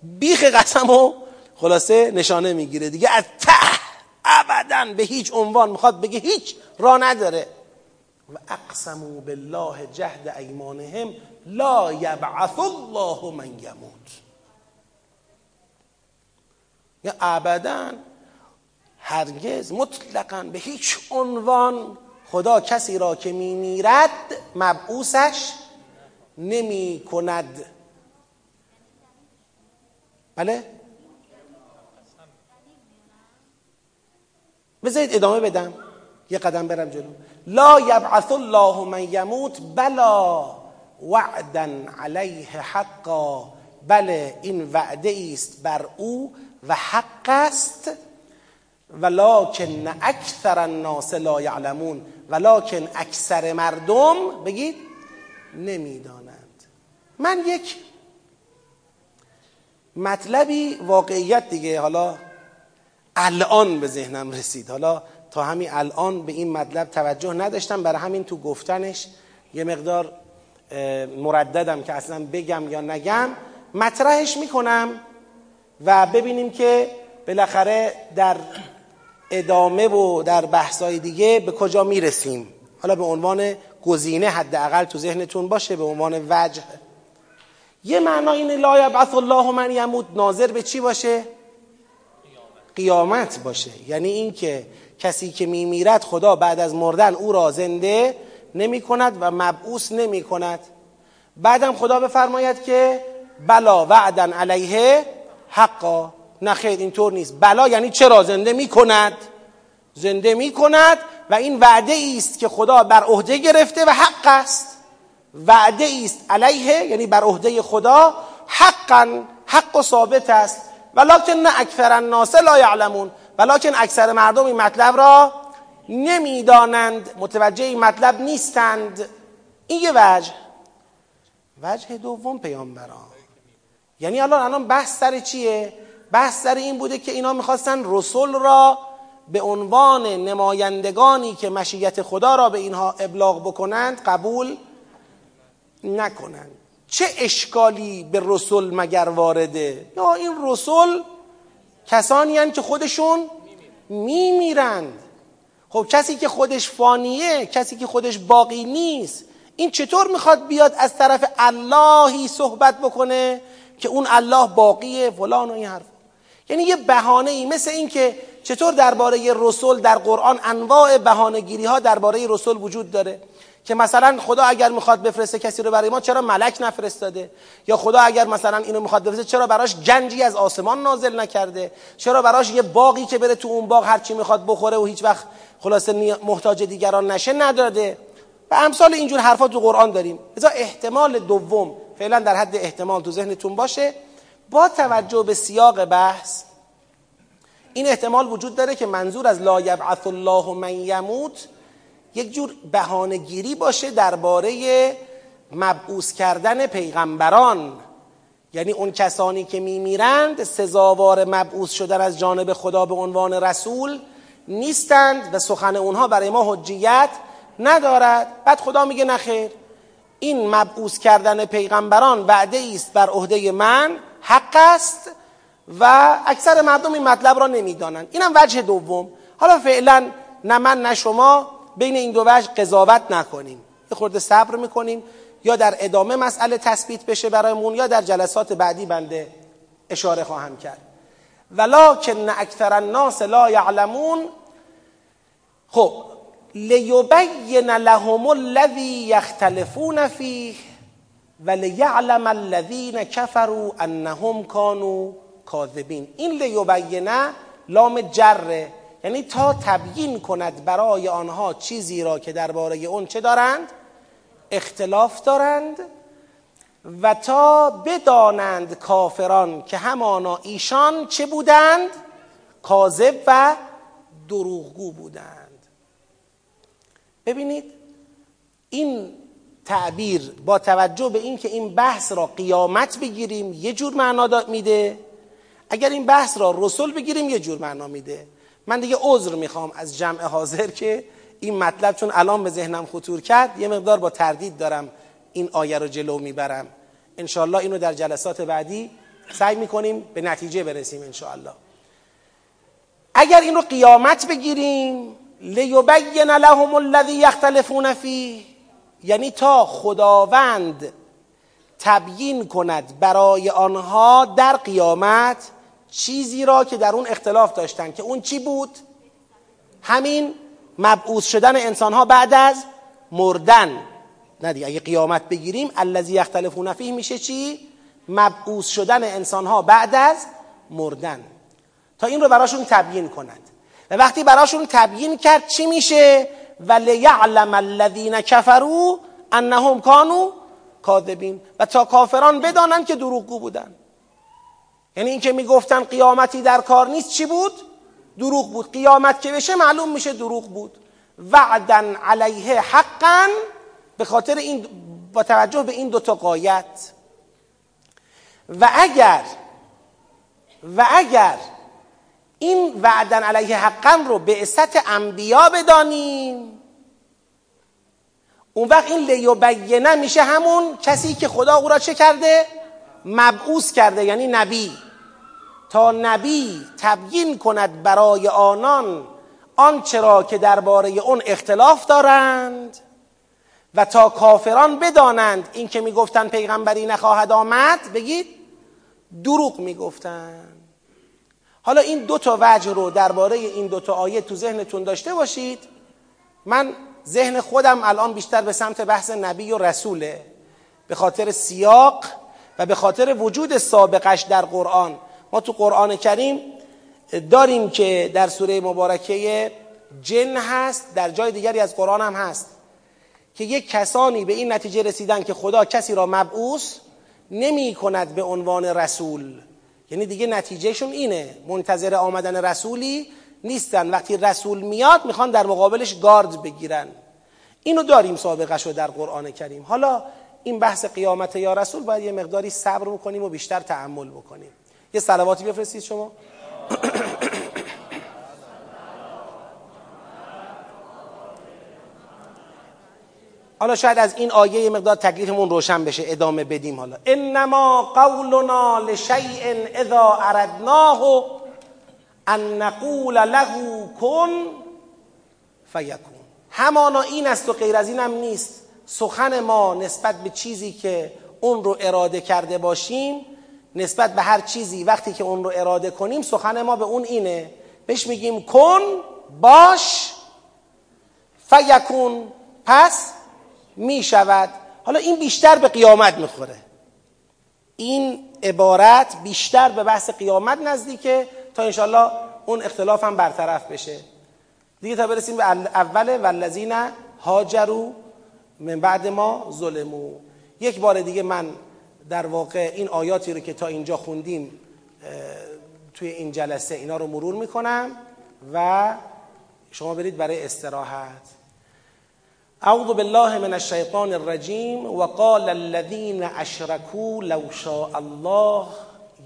بیخ قسم رو خلاصه نشانه می‌گیره دیگه. از ته ابدا به هیچ عنوان می‌خواد بگه هیچ را نداره. و اقسموا بالله جهد ایمانهم لا یبعث الله من یموت. یا ابدا هرگز مطلقا به هیچ عنوان خدا کسی را که میمیرد مبعوثش نمی کند بله؟ بذارید ادامه بدم. یه قدم برم جلو. لا یبعث الله من یموت بلا وعدا علیه حقا. بله این وعده است بر او و حق است ولکن اکثر الناس لا یعلمون ولکن اکثر مردم بگید نمی‌دانند. من یک مطلبی واقعیت دیگه حالا الان به ذهنم رسید. حالا تا همین الان به این مطلب توجه نداشتم برای همین تو گفتنش یه مقدار مرددم که اصلا بگم یا نگم. مطرحش می‌کنم و ببینیم که بالاخره در ادامه و در بحثای دیگه به کجا می‌رسیم. حالا به عنوان گزینه حداقل تو ذهنتون باشه به عنوان وجه. یه معنا اینه لا یبعث الله من یموت. ناظر به چی باشه؟ قیامت باشه. یعنی اینکه کسی که میمیرد خدا بعد از مردن او را زنده نمی کند و مبعوث نمی کند بعدم خدا بفرماید که بلا وعدن علیه حقا نه خیر اینطور نیست. بلا یعنی چرا؟ زنده می کند زنده می کند و این وعده است که خدا بر عهده گرفته و حق است. وعده است علیه یعنی بر عهده خدا. حقا حق و ثابت است. ولکن اکثر الناس لا یعلمون. ولکن اکثر مردم این مطلب را نمی‌دانند. متوجه این مطلب نیستند. این یه وجه. وجه دوم پیامبران. یعنی الان الان بحث سر چیه؟ بحث سر این بوده که اینا می‌خواستن رسول را به عنوان نمایندگانی که مشیت خدا را به اینها ابلاغ بکنند قبول نکنند. چه اشکالی به رسول مگر وارده؟ یا این رسول کسانی هن که خودشون میمیرند. خب کسی که خودش فانیه کسی که خودش باقی نیست این چطور می‌خواد بیاد از طرف اللهی صحبت بکنه؟ که اون الله باقیه فلان و این حرف. یعنی یه بهانه ای مثل این که چطور درباره رسول در قرآن انواع بهانه‌گیری ها درباره رسول وجود داره. که مثلا خدا اگر می‌خواد بفرسته کسی رو برای ما چرا ملک نفرستاده؟ یا خدا اگر مثلا اینو می‌خواد بفرسته چرا براش گنجی از آسمان نازل نکرده؟ چرا براش یه باقی که بره تو اون باغ هر چی می‌خواد بخوره و هیچ وقت خلاصه محتاج دیگران نشه نداده؟ و امثال اینجور حرفا تو قرآن داریم. ازا احتمال دوم فعلا در حد احتمال تو ذهنتون باشه. با توجه به سیاق بحث این احتمال وجود داره که منظور از لا یبعث الله من یموت یک جور بهانهگیری باشه درباره مبعوث کردن پیغمبران. یعنی اون کسانی که میمیرند سزاوار مبعوث شدن از جانب خدا به عنوان رسول نیستند و سخن اونها برای ما حجیت ندارد. بعد خدا میگه نخیر این مبعوث کردن پیغمبران وعده است بر عهده من حق است و اکثر مردم این مطلب را نمی‌دانند. اینم وجه دوم. حالا فعلا نه من نه شما بین این دو وجه قضاوت نکنیم. یه خورده صبر می‌کنیم یا در ادامه مسئله تثبیت بشه برایمون یا در جلسات بعدی بنده اشاره خواهم کرد. ولکن اکثر الناس لا یعلمون. خب لیبین لهم الذی یختلفون فیه ولیعلم الذین کفروا انهم کانوا کاذبین این لیبینه لام جره. یعنی تا تبیین کند برای آنها چیزی را که درباره اون چه دارند؟ اختلاف دارند و تا بدانند کافران که همانا ایشان چه بودند؟ کاذب و دروغگو بودند. ببینید این تعبیر با توجه به اینکه این بحث را قیامت بگیریم یه جور معنا میده. اگر این بحث را رسول بگیریم یه جور معنا میده. من دیگه عذر می‌خوام از جمع حاضر که این مطلب چون الان به ذهنم خطور کرد یه مقدار با تردید دارم این آیه رو جلو می‌برم. انشالله اینو در جلسات بعدی سعی می‌کنیم به نتیجه برسیم انشالله اگر این رو قیامت بگیریم لیبین لهم الذی یختلفون فیه یعنی تا خداوند تبیین کند برای آنها در قیامت چیزی را که در اون اختلاف داشتن که اون چی بود؟ همین مبعوث شدن انسان ها بعد از مردن. نه دیگه اگه قیامت بگیریم الذی یختلفون فیه میشه چی؟ مبعوث شدن انسان ها بعد از مردن. تا این رو براشون تبیین کنند. و وقتی براشون تبیین کرد چی میشه؟ و لیعلم الذین کفروا انهم کانوا کاذبین. و تا کافران بدانند که دروغگو بودن. یعنی اینکه می‌گفتن قیامتی در کار نیست چی بود؟ دروغ بود. قیامت که بشه معلوم میشه دروغ بود. وعدن علیه حقا به خاطر این با توجه به این دوتا قایت. و اگر و اگر این وعدن علیه حقا رو به عصت انبیا بدانیم. اون وقت این لیبینه میشه همون کسی که خدا او را چه کرده؟ مبعوث کرده یعنی نبی. تا نبی تبیین کند برای آنان آنچه را که درباره اون اختلاف دارند و تا کافران بدانند این که می‌گفتند پیغمبری نخواهد آمد بگید دروغ می‌گفتند حالا این دو تا وجه رو درباره این دو تا آیه تو ذهنتون داشته باشید. من ذهن خودم الان بیشتر به سمت بحث نبی و رسوله. به خاطر سیاق و به خاطر وجود سابقش در قرآن. ما تو قرآن کریم داریم که در سوره مبارکه جن هست در جای دیگری از قرآن هم هست. که یک کسانی به این نتیجه رسیدن که خدا کسی را مبعوث نمی کند به عنوان رسول. یعنی دیگه نتیجهشون اینه. منتظر آمدن رسولی نیستن. وقتی رسول میاد می‌خوان در مقابلش گارد بگیرن. اینو داریم سابقه شو در قرآن کریم. حالا این بحث قیامت یا رسول باید یه مقداری صبر بکنیم و بیشتر تحمل بکنیم. یه سلواتی بفرستید شما. حالا شاید از این آیه یه مقدار تکلیفمون روشن بشه ادامه بدیم حالا. انما قولنا لشیء اذا اردناه ان نقول له کن فیکون. همانا این است و غیر از این هم نیست. سخن ما نسبت به چیزی که اون رو اراده کرده باشیم نسبت به هر چیزی وقتی که اون رو اراده کنیم سخن ما به اون اینه. بهش میگیم کن باش فیکون. پس می‌شود. حالا این بیشتر به قیامت می‌خوره. این عبارت بیشتر به بحث قیامت نزدیکه تا انشالله اون اختلاف هم برطرف بشه. دیگه تا برسیم به اول والذین هاجرو من بعد ما ظلمو یک بار دیگه من در واقع این آیاتی رو که تا اینجا خوندیم توی این جلسه اینا رو مرور می‌کنم و شما برید برای استراحت. اعوذ بالله من الشیطان الرجیم و قال الذين اشركوا لو شاء الله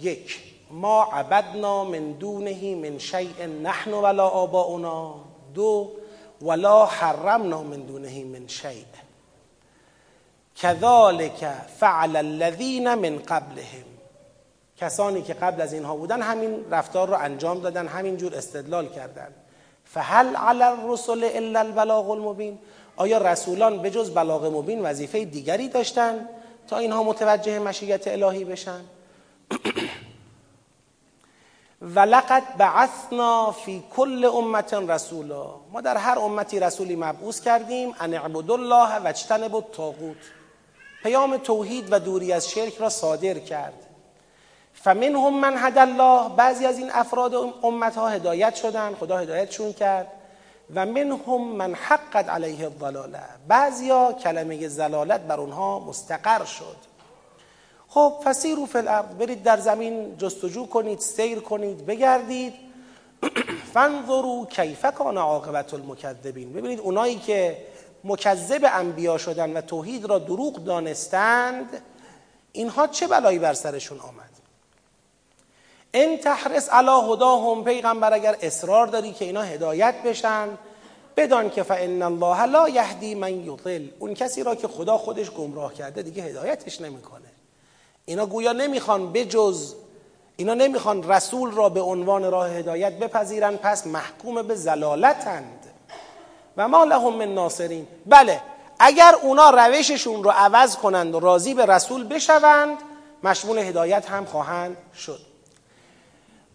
یک ما عبدنا من دونه من شیء نحن ولا آباؤنا. دو ولا حرمنا من دونه من شیء. کذالک فعل الذین من قبلهم. کسانی که قبل از اینها بودن همین رفتار رو انجام دادن همین جور استدلال کردن. فهل علی الرسل الا البلاغ المبین؟ آیا رسولان به جز بلاغ مبین وظیفه دیگری داشتن تا اینها متوجه مشیت الهی بشن؟ <clears throat> ولقد بعثنا فی کل امت رسولا. ما در هر امتی رسولی مبعوث کردیم ان اعبدوا الله و اجتنبوا الطاغوت. پیام توحید و دوری از شرک را صادر کرد. فمنهم من هد الله. بعضی از این افراد امت ها هدایت شدن. خدا هدایتشون کرد. و منهم من حقت علیه الضلاله. بعضیا کلمه زلالت بر اونها مستقر شد. خب فسیرو فی الارض. برید در زمین جستجو کنید سیر کنید بگردید. <clears throat> فانظروا کیف کان عاقبت المکذبین. ببینید اونایی که مکذب انبیا شدن و توحید را دروغ دانستند اینها چه بلایی بر سرشون آمد؟ ان تحرس علی هداهم پیغمبر اگر اصرار داری که اینا هدایت بشن بدان که فان الله لا یهدی من یضل. اون کسی را که خدا خودش گمراه کرده دیگه هدایتش نمی‌کنه. اینا گویا نمی‌خوان بجز اینا نمی‌خوان رسول را به عنوان راه هدایت بپذیرن پس محکوم به زلالتند. و ما لهم من ناصرین. بله اگر اونا روششون رو عوض کنند و راضی به رسول بشوند مشمول هدایت هم خواهند شد.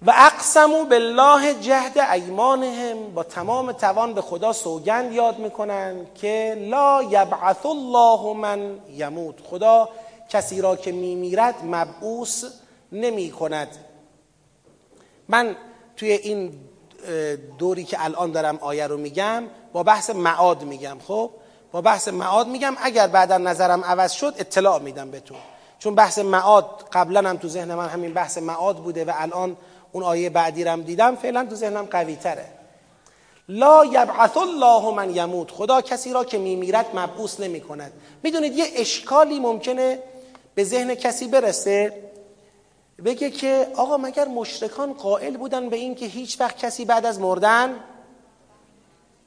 و اقسمو بالله جهد ایمانهم با تمام توان به خدا سوگند یاد می‌کنند که لا یبعث الله من یموت. خدا کسی را که میمیرد مبعوث نمی کند من توی این دوری که الان دارم آیه رو میگم با بحث معاد میگم خب؟ با بحث معاد میگم اگر بعدا نظرم عوض شد اطلاع میدم بهتون. چون بحث معاد قبلا هم تو ذهن من همین بحث معاد بوده و الان اون آیه بعدی رم دیدم فعلا تو ذهنم قوی تره لا یبعث الله من یموت. خدا کسی را که میمیرد مبعوث نمی کند می‌دونید یه اشکالی ممکنه به ذهن کسی برسه؟ بگه که آقا مگر مشرکان قائل بودن به این که هیچ وقت کسی بعد از مردن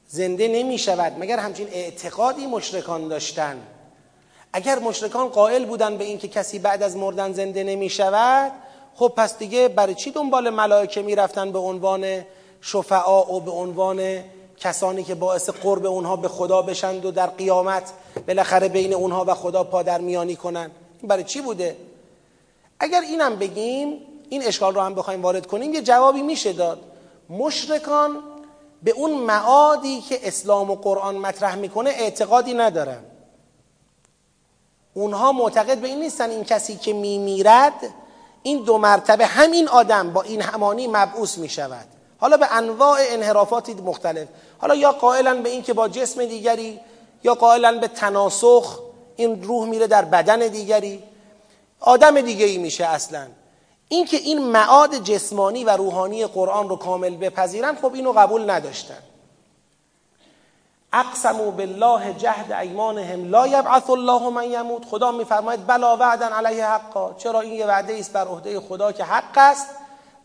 زنده نمی شود مگر همچین اعتقادی مشرکان داشتن؟ اگر مشرکان قائل بودن به این که کسی بعد از مردن زنده نمی شود خب پس دیگه برای چی دنبال ملائکه می رفتن به عنوان شفعا و به عنوان کسانی که باعث قرب اونها به خدا بشند و در قیامت بالاخره بین اونها و خدا پادر میانی کنن؟ این برای چی بوده؟ اگر اینم بگیم این اشکال رو هم بخوایم وارد کنیم یه جوابی میشه داد. مشرکان به اون معادی که اسلام و قرآن مطرح می‌کنه اعتقادی ندارن. اونها معتقد به این نیستن این کسی که میمیرد این دو مرتبه همین آدم با این همانی مبعوث می‌شود. حالا به انواع انحرافاتی مختلف. حالا یا قائلا به این که با جسم دیگری یا قائلا به تناسخ این روح میره در بدن دیگری. آدم دیگه ای میشه اصلا. این که این معاد جسمانی و روحانی قرآن رو کامل بپذیرن خب اینو قبول نداشتن. اقسموا بالله جهد ایمانهم لا یبعث الله من یموت. خدا میفرماید بلا وعدا علیه حقا. چرا این یه وعده است بر عهده خدا که حق است؟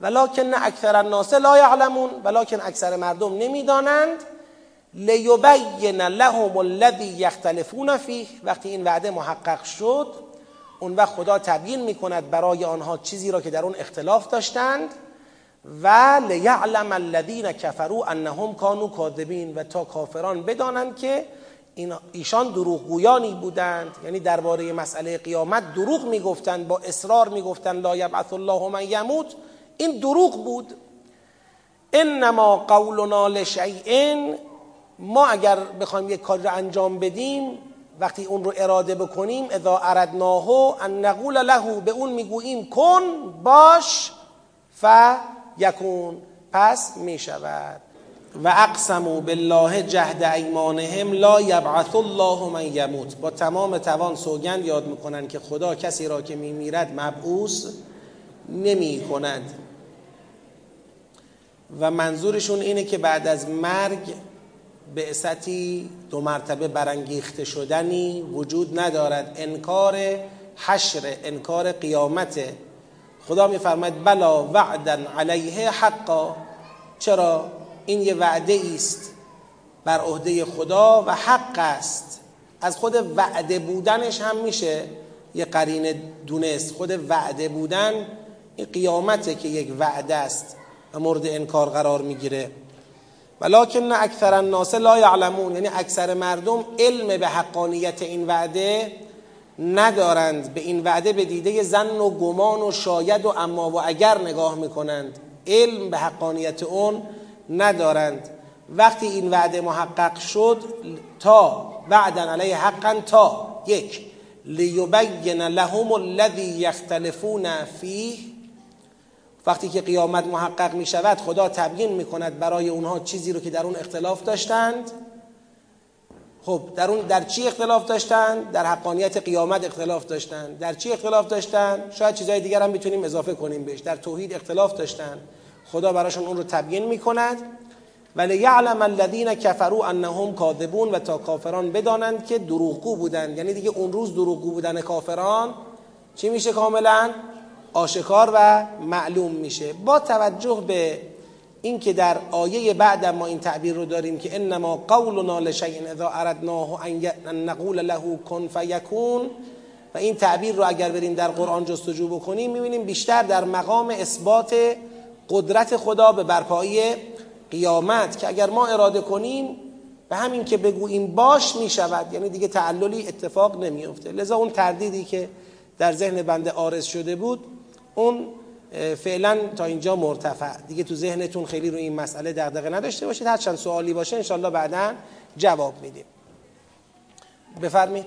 ولکن اکثر الناس لا یعلمون ولکن اکثر مردم نمی‌دانند. لیبین لهم الذی یختلفون فیه. وقتی این وعده محقق شد اون وقت خدا تبیین می‌کند برای آنها چیزی را که در اون اختلاف داشتند. و لیعلم الذین کفروا انهم کانوا کاذبین. و تا کافران بدانند که ایشان دروغگویانی بودند. یعنی درباره مسئله قیامت دروغ می‌گفتند با اصرار می‌گفتند لا یبعث الله من یموت. این دروغ بود. انما قولنا لشیء ما اگر بخوایم یک کار رو انجام بدیم وقتی اون رو اراده بکنیم اذا اردناه ان نقول له به اون می‌گوییم کن باش ف یکون پس می شود و اقسموا بالله جهد ایمانهم لا یبعث الله من یموت. با تمام توان سوگند یاد می‌کنند که خدا کسی را که میمیرد مبعوث نمی کند و منظورشون اینه که بعد از مرگ بعثتی دو مرتبه برانگیخته شدنی وجود ندارد. انکار حشر انکار قیامته خدا میفرماید بلا وعدا علیه حقا. چرا؟ این یه وعده است بر عهده خدا و حق است. از خود وعده بودنش هم میشه یه قرینه دونست. خود وعده بودن این قیامته که یک وعده است و مورد انکار قرار می‌گیره. ولکن اکثر الناس لا یعلمون یعنی اکثر مردم علم به حقانیت این وعده ندارند به این وعده به دیده زن و گمان و شاید و اما و اگر نگاه می‌کنند. علم به حقانیت اون ندارند. وقتی این وعده محقق شد تا وعدا علیه حقا تا یک لیبین لهم الذی یختلفون فیه. وقتی که قیامت محقق می شود خدا تبیین می کند برای اونها چیزی رو که در اون اختلاف داشتند. خب در اون در چی اختلاف داشتن؟ در حقانیت قیامت اختلاف داشتن. در چی اختلاف داشتن؟ شاید چیزهای دیگر هم می‌تونیم اضافه کنیم بهش. در توحید اختلاف داشتن. خدا براشون اون رو تبیین می‌کند. ولی یعلم الذین کفروا انهم کاذبون و تا کافران بدانند که دروغگو بودند. یعنی دیگه اون روز دروغگو بودن کافران چی میشه کاملا؟ آشکار و معلوم میشه. با توجه به این که در آیه بعد ما این تعبیر رو داریم که انما قولنا لشیء اذا اردناه ان نقول له کن فیکون و این تعبیر رو اگر بریم در قرآن جستجو بکنیم می‌بینیم بیشتر در مقام اثبات قدرت خدا به برپایی قیامت که اگر ما اراده کنیم به همین که بگوییم باش می‌شود یعنی دیگه تعللی اتفاق نمیفته لذا اون تردیدی که در ذهن بنده آرز شده بود اون فعلا تا اینجا مرتفع. دیگه تو ذهنتون خیلی رو این مسئله دغدغه نداشته باشید. هر چند سوالی باشه انشالله بعدا جواب میدیم. بفرمید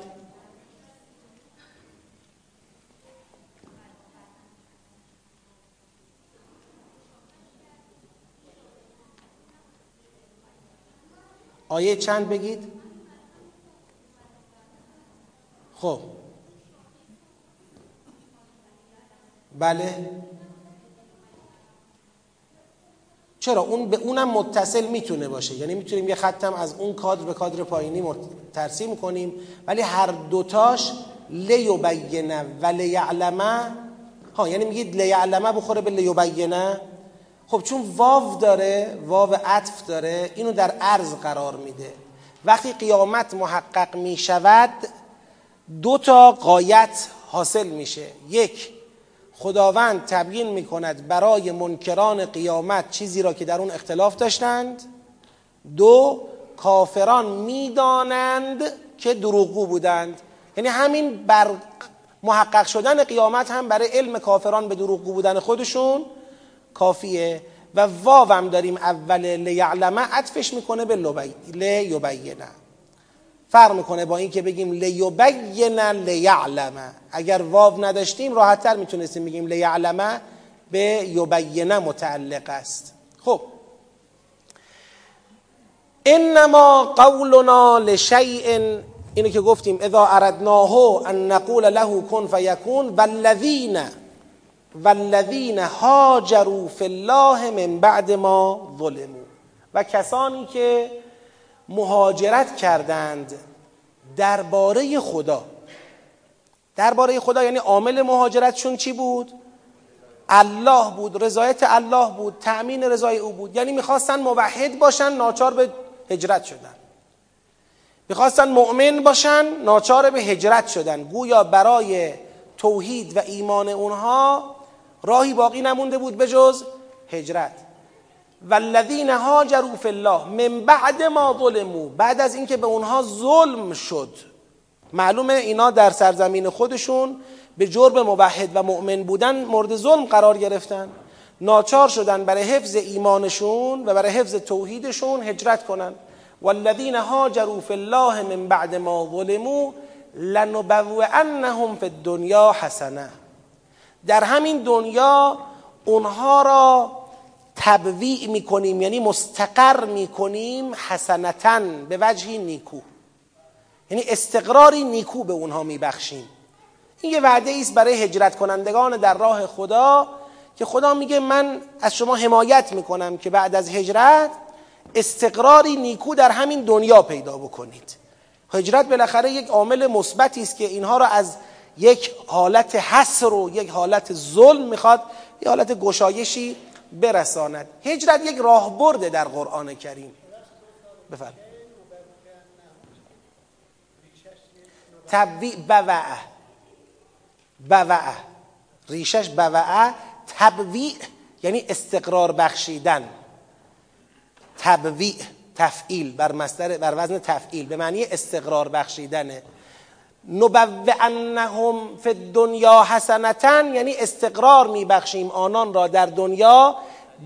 آیه چند بگید؟ خب. بله. چرا؟ اون به اونم متصل می‌تونه باشه. یعنی می‌تونیم یه خطم از اون کادر به کادر پایینی ترسیم کنیم. ولی هر دوتاش لیبینه و لیعلمه. ها یعنی میگید لیعلمه بخوره به لیبینه؟ خب چون واو داره واو عطف داره اینو در عرض قرار میده. وقتی قیامت محقق می‌شود دو تا قایت حاصل میشه. یک خداوند تبیین می کند برای منکران قیامت چیزی را که در اون اختلاف داشتند. دو کافران می‌دانند که دروغگو بودند. یعنی همین بر محقق شدن قیامت هم برای علم کافران به دروغگو بودن خودشون کافیه. و واو داریم اول لیعلمه عطفش می‌کنه به لیبینه فرق می‌کنه با اینکه بگیم لیبین لیعلم. اگر واو نداشتیم راحتتر می‌تونستیم بگیم لیعلم به یبینه متعلق است. خب. انما قولنا لشیء اینو که گفتیم اذا اردناه ان نقول له کن فیکون والذین والذین هاجروا فی الله من بعد ما ظلموا. و کسانی که مهاجرت کردند درباره خدا. درباره خدا یعنی عامل مهاجرتشون چی بود؟ الله بود رضایت الله بود تأمین رضای او بود. یعنی می‌خواستن موحد باشن ناچار به هجرت شدن. می‌خواستن مؤمن باشن ناچار به هجرت شدن. گویا برای توحید و ایمان اونها راهی باقی نمونده بود به جز هجرت. والذین هاجروا فی الله من بعد ما ظلموا بعد از اینکه به اونها ظلم شد. معلومه اینا در سرزمین خودشون به جرم موحد و مؤمن بودن مورد ظلم قرار گرفتن. ناچار شدن برای حفظ ایمانشون و برای حفظ توحیدشون هجرت کنن. والذین هاجروا فی الله من بعد ما ظلموا لنبوئنهم فی الدنیا حسنه. در همین دنیا اونها را تبویع می‌کنیم یعنی مستقر می‌کنیم حسنتن به وجهی نیکو. یعنی استقراری نیکو به اونها میبخشیم. این یه وعده است برای هجرت کنندگان در راه خدا که خدا میگه من از شما حمایت می‌کنم که بعد از هجرت استقراری نیکو در همین دنیا پیدا بکنید. هجرت بالاخره یک عامل مثبتی است که اینها را از یک حالت حسر و یک حالت ظلم می‌خواد یک حالت گشایشی برساند. هجرت یک راهبرده در قرآن کریم. بفرم تبویع بوعه. بوعه. ریشش بوعه تبویع یعنی استقرار بخشیدن. تبویع تفعیل بر مصدر بر وزن تفعیل به معنی استقرار بخشیدنه. نبوعنهم فی الدنیا حسنتن یعنی استقرار میبخشیم آنان را در دنیا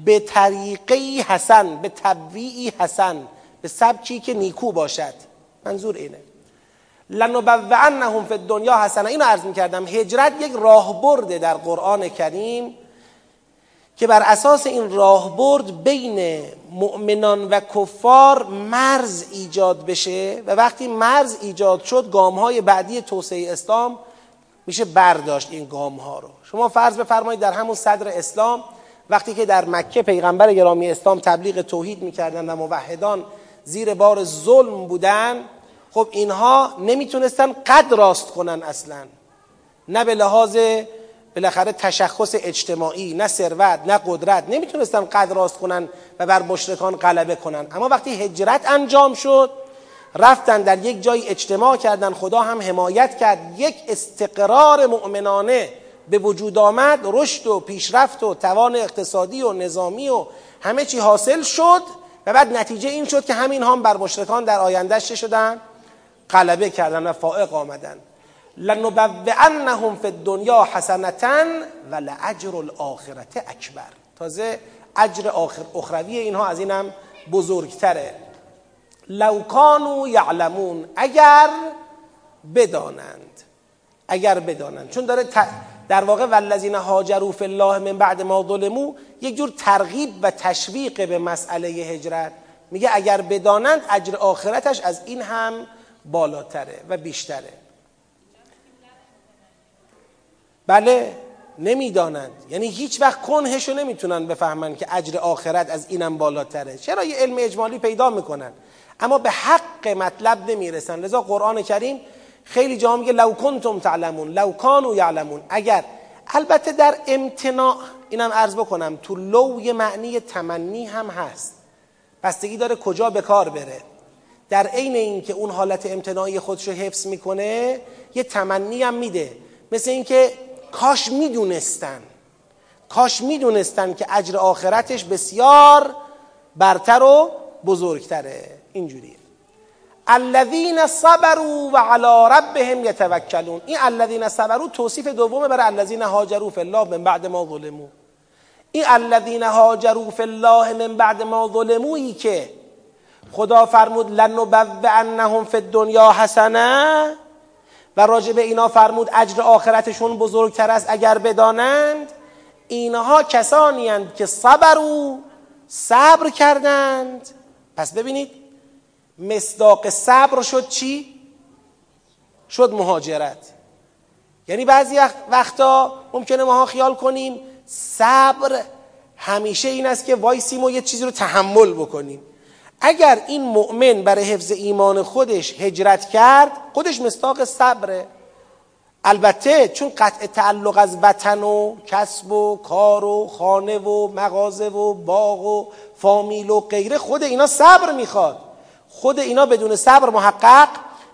به طریقی حسن به تبویعی حسن به سبکی که نیکو باشد. منظور اینه. لنبوعنهم فی الدنیا حسنه. اینو عرض می‌کردم هجرت یک راهبرده در قرآن کریم. که بر اساس این راهبرد بین مؤمنان و کفار مرز ایجاد بشه و وقتی مرز ایجاد شد گام های بعدی توسعه اسلام میشه برداشت این گام ها رو. شما فرض بفرمایید در همون صدر اسلام وقتی که در مکه پیغمبر گرامی اسلام تبلیغ توحید می‌کردن و موحدان زیر بار ظلم بودن خب اینها نمی‌تونستن قد راست کنن اصلا. نه به لحاظ بالاخره تشخص اجتماعی نه ثروت نه قدرت. نمی‌تونستن قد راست کنن و بر مشرکان غلبه کنن. اما وقتی هجرت انجام شد رفتن در یک جای اجتماع کردن. خدا هم حمایت کرد. یک استقرار مؤمنانه به وجود آمد. رشد و پیشرفت و توان اقتصادی و نظامی و همه چی حاصل شد و بعد نتیجه این شد که همین هم بر مشرکان در آینده شدن غلبه کردن و فائق آمدن. لنبوعنهم فی الدنیا حسنتا و لاجر الاخرت اکبر تازه اجر آخر اخروی اینها از اینم بزرگتره. لو کانوا یعلمون اگر بدانند. اگر بدانند. چون داره در واقع والذین هاجروا فی الله من بعد ما ظلموا یک جور ترغیب و تشویق به مسئله هجرت. میگه اگر بدانند اجر آخرتش از این هم بالاتره و بیشتره. بله نمی‌دانند. یعنی هیچ وقت کنهشو نمی‌تونن بفهمن که اجر آخرت از اینم بالاتره. چرا یه علم اجمالی پیدا می‌کنن؟ اما به حق مطلب نمی‌رسن. لذا قرآن کریم خیلی جا میگه لو کنتم تعلمون لو کانوا یعلمون. اگر البته در امتناع اینم عرض بکنم تو لو یه معنی تمنی هم هست. بستگی داره کجا به کار بره. در عین اینکه اون حالت امتناعی خودش رو حفظ می‌کنه یه تمنی هم میده. مثل اینکه کاش می‌دونستن. کاش می‌دونستن که اجر آخرتش بسیار برتر و بزرگتره. اینجوریه. الذین صبروا و علی ربهم یتوکلون. این الذین صبروا توصیف دومه برای الذین هاجروا فی الله من بعد ما ظلموا. این الذین هاجروا فی الله من بعد ما ظلمویی که خدا فرمود لنبوعنهم فی الدنیا حسنه و راجع به اینا فرمود اجر آخرتشون بزرگتر است اگر بدانند. اینها کسانی هستند که صبر و صبر کردند. پس ببینید مصداق صبر شد چی؟ شد مهاجرت. یعنی بعضی وقتا ممکنه ماها خیال کنیم صبر همیشه این است که وایسیم و یه چیزی رو تحمل بکنیم. اگر این مؤمن برای حفظ ایمان خودش هجرت کرد خودش مستاق صبره. البته چون قطع تعلق از وطن و کسب و کار و خانه و مغازه و باغ و فامیل و غیره خود اینا صبر می‌خواد. خود اینا بدون صبر محقق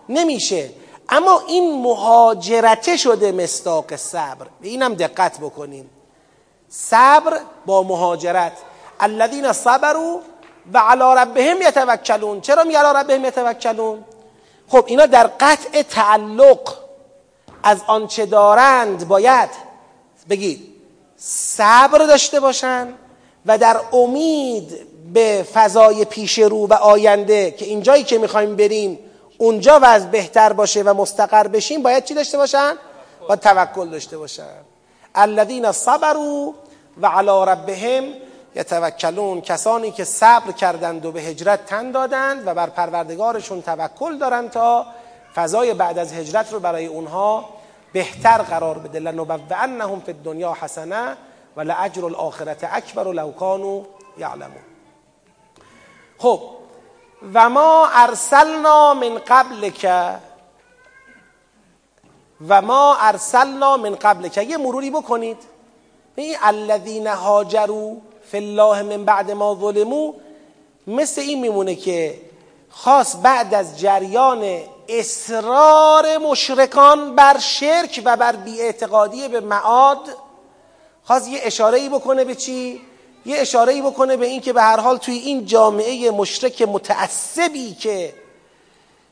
نمیشه. اما این مهاجرته شده مستاق صبر. به اینم دقت بکنیم. صبر با مهاجرت. الذین صبروا و علی ربهم یتوکلون. چرا می علی ربهم یتوکلون؟ خب اینا در قطع تعلق از آنچه دارند باید بگید صبر داشته باشند و در امید به فضای پیش رو و آینده که اینجایی که می‌خوایم بریم اونجا وضع بهتر باشه و مستقر بشیم باید چی داشته باشن؟ با توکل داشته باشن. الذین صبروا و علی ربهم یتوکلون کسانی که صبر کردند و به هجرت تن دادند و بر پروردگارشون توکل دارند تا فضای بعد از هجرت رو برای اونها بهتر قرار بده. لنبوعنهم فی الدنیا حسنه و لاجر الاخرت اکبر لو کانوا یعلمون. خب و ما ارسلنا من قبل که و ما ارسلنا من قبل که یه مروری بکنید. این الذین هاجروا فی الله من بعد ما ظلمو مثل این میمونه که خاص بعد از جریان اصرار مشرکان بر شرک و بر بیاعتقادی به معاد خواست یه اشاره بکنه به چی؟ یه اشاره بکنه به این که به هر حال توی این جامعه مشرک متعصبی که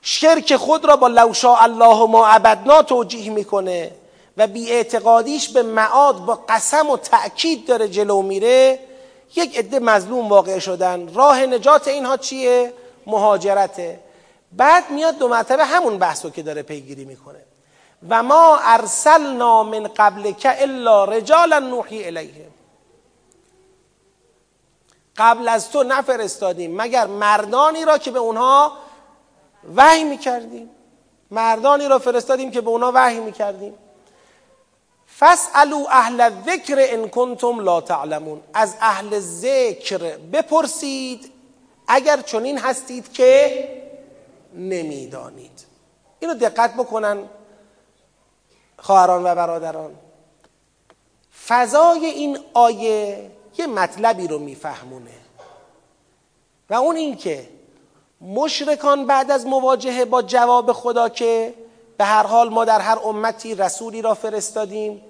شرک خود را با لوشا الله ما عبدنا توجیه می‌کنه و بیاعتقادیش به معاد با قسم و تأکید داره جلو میره یک عده مظلوم واقع شدن. راه نجات اینها چیه؟ مهاجرته. بعد میاد دو مرتبه همون بحثو که داره پیگیری می‌کنه. و ما ارسلنا من قبل که الا رجالا نوحی الیهم قبل از تو نفرستادیم مگر مردانی را که به اونها وحی می‌کردیم؟ مردانی را فرستادیم که به اونها وحی می‌کردیم. فاسالو اهل الذکر ان کنتم لا تعلمون. از اهل ذکر بپرسید اگر چنین هستید که نمی‌دانید. اینو دقت بکنن خواهران و برادران. فضای این آیه یه مطلبی رو میفهمونه. و اون این که مشرکان بعد از مواجهه با جواب خدا که به هر حال ما در هر امتی رسولی را فرستادیم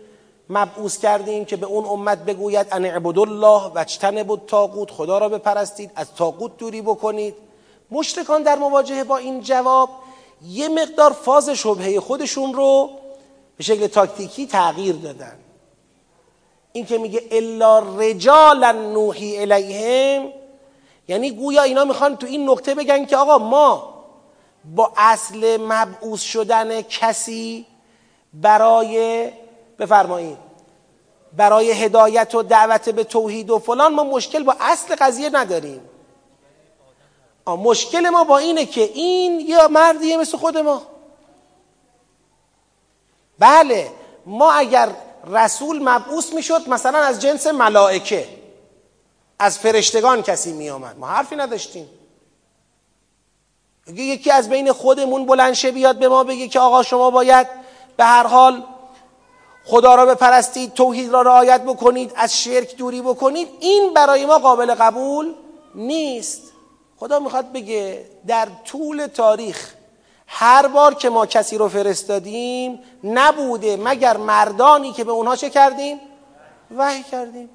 مبعوث کردیم که به اون امت بگوید ان اعبدوا الله و اجتنبوا الطاغوت خدا را بپرستید از طاغوت دوری بکنید. مشرکان در مواجهه با این جواب یه مقدار فاز شبهه خودشون رو به شکل تاکتیکی تغییر دادن. این که میگه الا رجالا نوحی الیهم یعنی گویا اینا می‌خوان تو این نقطه بگن که آقا ما با اصل مبعوث شدن کسی برای بفرمایید. برای هدایت و دعوت به توحید و فلان ما مشکل با اصل قضیه نداریم. مشکل ما با اینه که این یه مردیه مثل خود ما. بله ما اگر رسول مبعوث می‌شد مثلا از جنس ملائکه از فرشتگان کسی می آمد ما حرفی نداشتیم. یکی از بین خودمون بلنشه بیاد به ما بگه که آقا شما باید به هر حال خدا را بپرستید توحید را رعایت بکنید از شرک دوری بکنید این برای ما قابل قبول نیست. خدا می‌خواد بگه در طول تاریخ هر بار که ما کسی رو فرستادیم نبوده مگر مردانی که به اونها چه کردیم؟ وحی کردیم.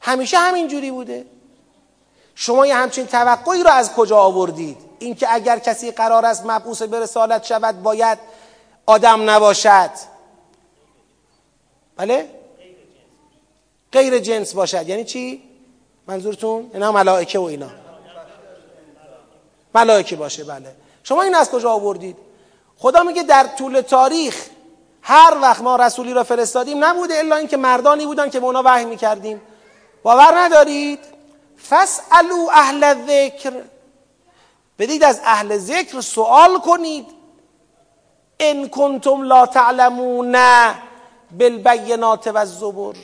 همیشه همین جوری بوده. شما یه همچین توقعی رو از کجا آوردید؟ اینکه اگر کسی قرار است مبعوث به رسالت شود باید آدم نباشد. بله؟ غیر جنس باشد. یعنی چی؟ منظورتون؟ اینا ملائکه و اینا. ملائکه باشه بله. شما این از کجا آوردید؟ خدا میگه در طول تاریخ هر وقت ما رسولی را فرستادیم نبوده الا اینکه مردانی بودن که به اونا وحی می‌کردیم. باور ندارید؟ فاسالو اهل الذکر. بدید از اهل ذکر سوال کنید. ان کنتم لا تعلمون. بالبینات و الزبر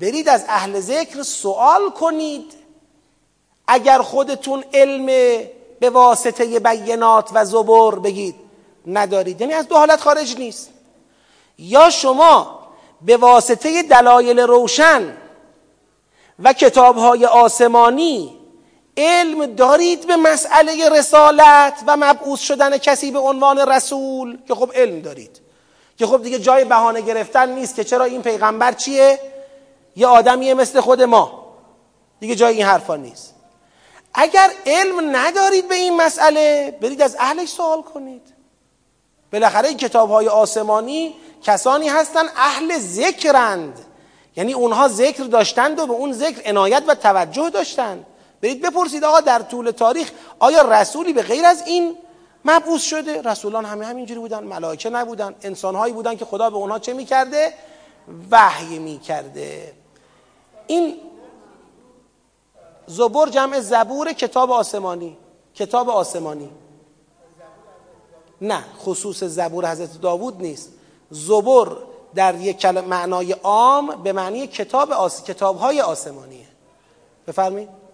برید از اهل ذکر سوال کنید. اگر خودتون علم به واسطه بینات و زبر بگید ندارید. یعنی از دو حالت خارج نیست. یا شما به واسطه دلایل روشن و کتابهای آسمانی علم دارید به مسئله رسالت و مبعوث شدن کسی به عنوان رسول که خب علم دارید. که خب دیگه جای بهانه گرفتن نیست که چرا این پیغمبر چیه؟ یه آدمیه مثل خود ما. دیگه جای این حرفا نیست. اگر علم ندارید به این مسئله برید از اهلش سوال کنید. بالاخره کتاب های آسمانی کسانی هستن اهل ذکرند. یعنی اونها ذکر داشتند و به اون ذکر عنایت و توجه داشتند. برید بپرسید آقا در طول تاریخ آیا رسولی به غیر از این مبعوث شده. رسولان همه همینجوری بودن ملائکه نبودن انسانهایی بودن که خدا به اونها چه می‌کرده؟ وحی می‌کرده. این زبور جمع زبور کتاب آسمانی. کتاب آسمانی. نه خصوص زبور حضرت داوود نیست. زبور در یک معنای عام به معنی کتاب آس... کتاب های آسمانیه. بفرمایید.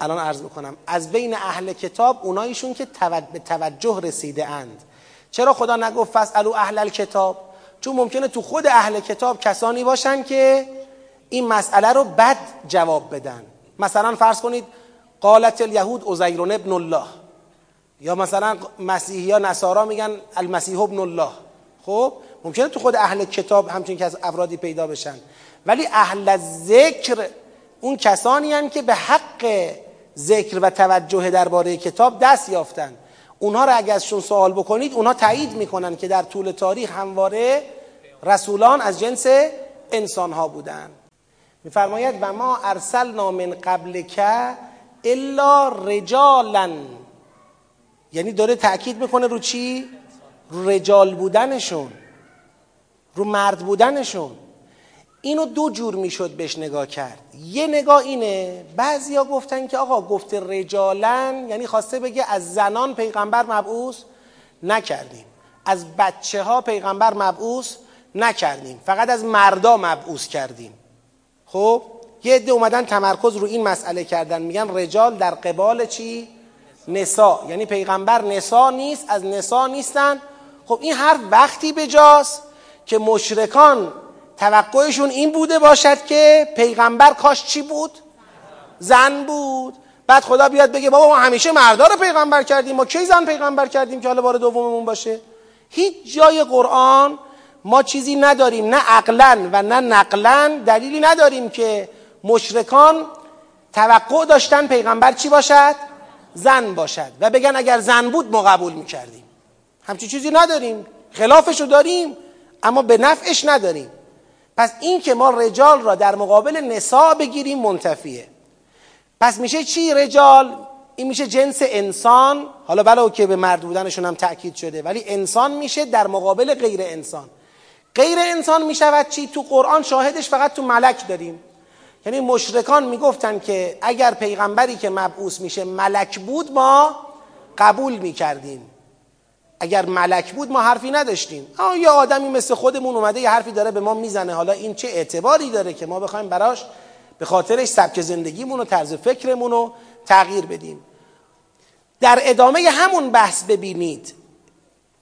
الان عرض می‌کنم از بین اهل کتاب اونایشون که به توجه رسیده اند. چرا خدا نگفت فسالو اهل الکتاب؟ چون ممکنه تو خود اهل کتاب کسانی باشن که این مسئله رو بد جواب بدن. مثلا فرض کنید قالت الیهود عزیر ابن الله. یا مثلا مسیحی یا نصارا میگن المسیح ابن الله. خب ممکنه تو خود اهل کتاب همچین که از افرادی پیدا بشن. ولی اهل ذکر اون کسانی هن که به حق ذکر و توجه درباره کتاب دست یافتن. اونها را اگر ازشون سوال بکنید اونها تایید می‌کنن که در طول تاریخ همواره رسولان از جنس انسان ها بودن. میفرماید و ما ارسلنا من قبل که الا رجالا. یعنی داره تاکید می‌کنه رو چی؟ رو رجال بودنشون. رو مرد بودنشون. اینو دو جور می‌شد بهش نگاه کرد. یه نگاه اینه بعضیا گفتن که آقا گفته رجالن یعنی خواسته بگه از زنان پیغمبر مبعوث نکردیم. از بچه ها پیغمبر مبعوث نکردیم. فقط از مردا مبعوث کردیم. خب؟ یه عده اومدن تمرکز رو این مسئله کردن. میگن رجال در قبال چی؟ نسا. یعنی پیغمبر نسا نیست از نسا نیستن. خب این هر وقتی بجاست که مشرکان توقعشون این بوده باشد که پیغمبر کاش چی بود؟ زن بود. بعد خدا بیاد بگه بابا ما همیشه مردا رو پیغمبر کردیم. ما کی زن پیغمبر کردیم که حالا بار دوممون باشه؟ هیچ جای قرآن ما چیزی نداریم. نه عقلا و نه نقلا دلیلی نداریم که مشرکان توقع داشتن پیغمبر چی باشد؟ زن باشد. و بگن اگر زن بود ما قبول می‌کردیم. همچی چیزی نداریم. خلافشو داریم اما به نفعش نداریم. پس این که ما رجال را در مقابل نسا بگیریم منتفیه. پس میشه چی رجال؟ این میشه جنس انسان. حالا بله که به مرد بودنشون هم تاکید شده ولی انسان میشه در مقابل غیر انسان. غیر انسان می‌شود چی؟ تو قرآن شاهدش فقط تو ملک داریم. یعنی مشرکان می‌گفتن که اگر پیغمبری که مبعوث میشه ملک بود ما قبول می‌کردیم. اگر ملک بود ما حرفی نداشتیم. اما یه آدمی مثل خودمون اومده یه حرفی داره به ما می‌زنه. حالا این چه اعتباری داره که ما بخوایم براش به خاطرش سبک زندگیمون و طرز فکرمون رو تغییر بدیم. در ادامه همون بحث ببینید.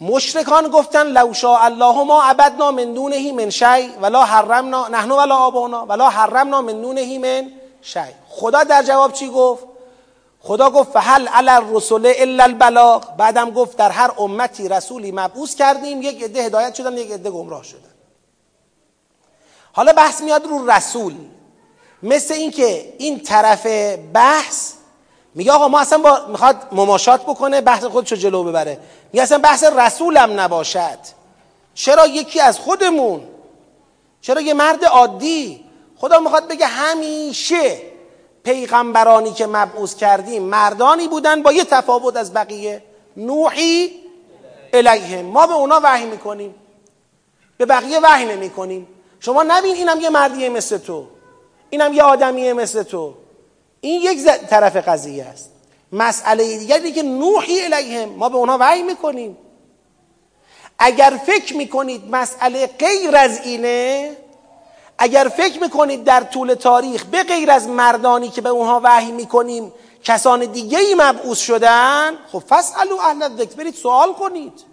مشرکان گفتن لو شاء الله ما عبدنا من دونه من شی ولا حرمنا نحن ولا آبانا ولا حرمنا من دونه من شی. خدا در جواب چی گفت؟ خدا گفت فهل علی الرسل الا البلاغ. بعدم گفت در هر امتی رسولی مبعوث کردیم یک عده هدایت شدن یک عده گمراه شدن. حالا بحث میاد رو رسول. مثل اینکه این طرف بحث میگه آقا ما اصلا با می‌خواد مماشات بکنه بحث خودش رو جلو ببره. میگه اصلا بحث رسولم نباشد. چرا یکی از خودمون چرا یه مرد عادی خدا می‌خواد بگه همیشه پیغمبرانی که مبعوث کردیم مردانی بودن با یه تفاوت از بقیه. نوحی الیهم ما به اونا وحی می‌کنیم. به بقیه وحی نمی‌کنیم. شما نبین اینم یه مردیه مثل تو. اینم یه آدمیه مثل تو. این یک طرف قضیه است. مسئله دیگری که نوحی الیهم ما به اونا وحی می‌کنیم. اگر فکر می‌کنید مسئله غیر از اینه اگر فکر می‌کنید در طول تاریخ به غیر از مردانی که به اونها وحی می‌کنیم کسان دیگه ای مبعوث شدن خب فسالو اهل الذکر برید سوال کنید.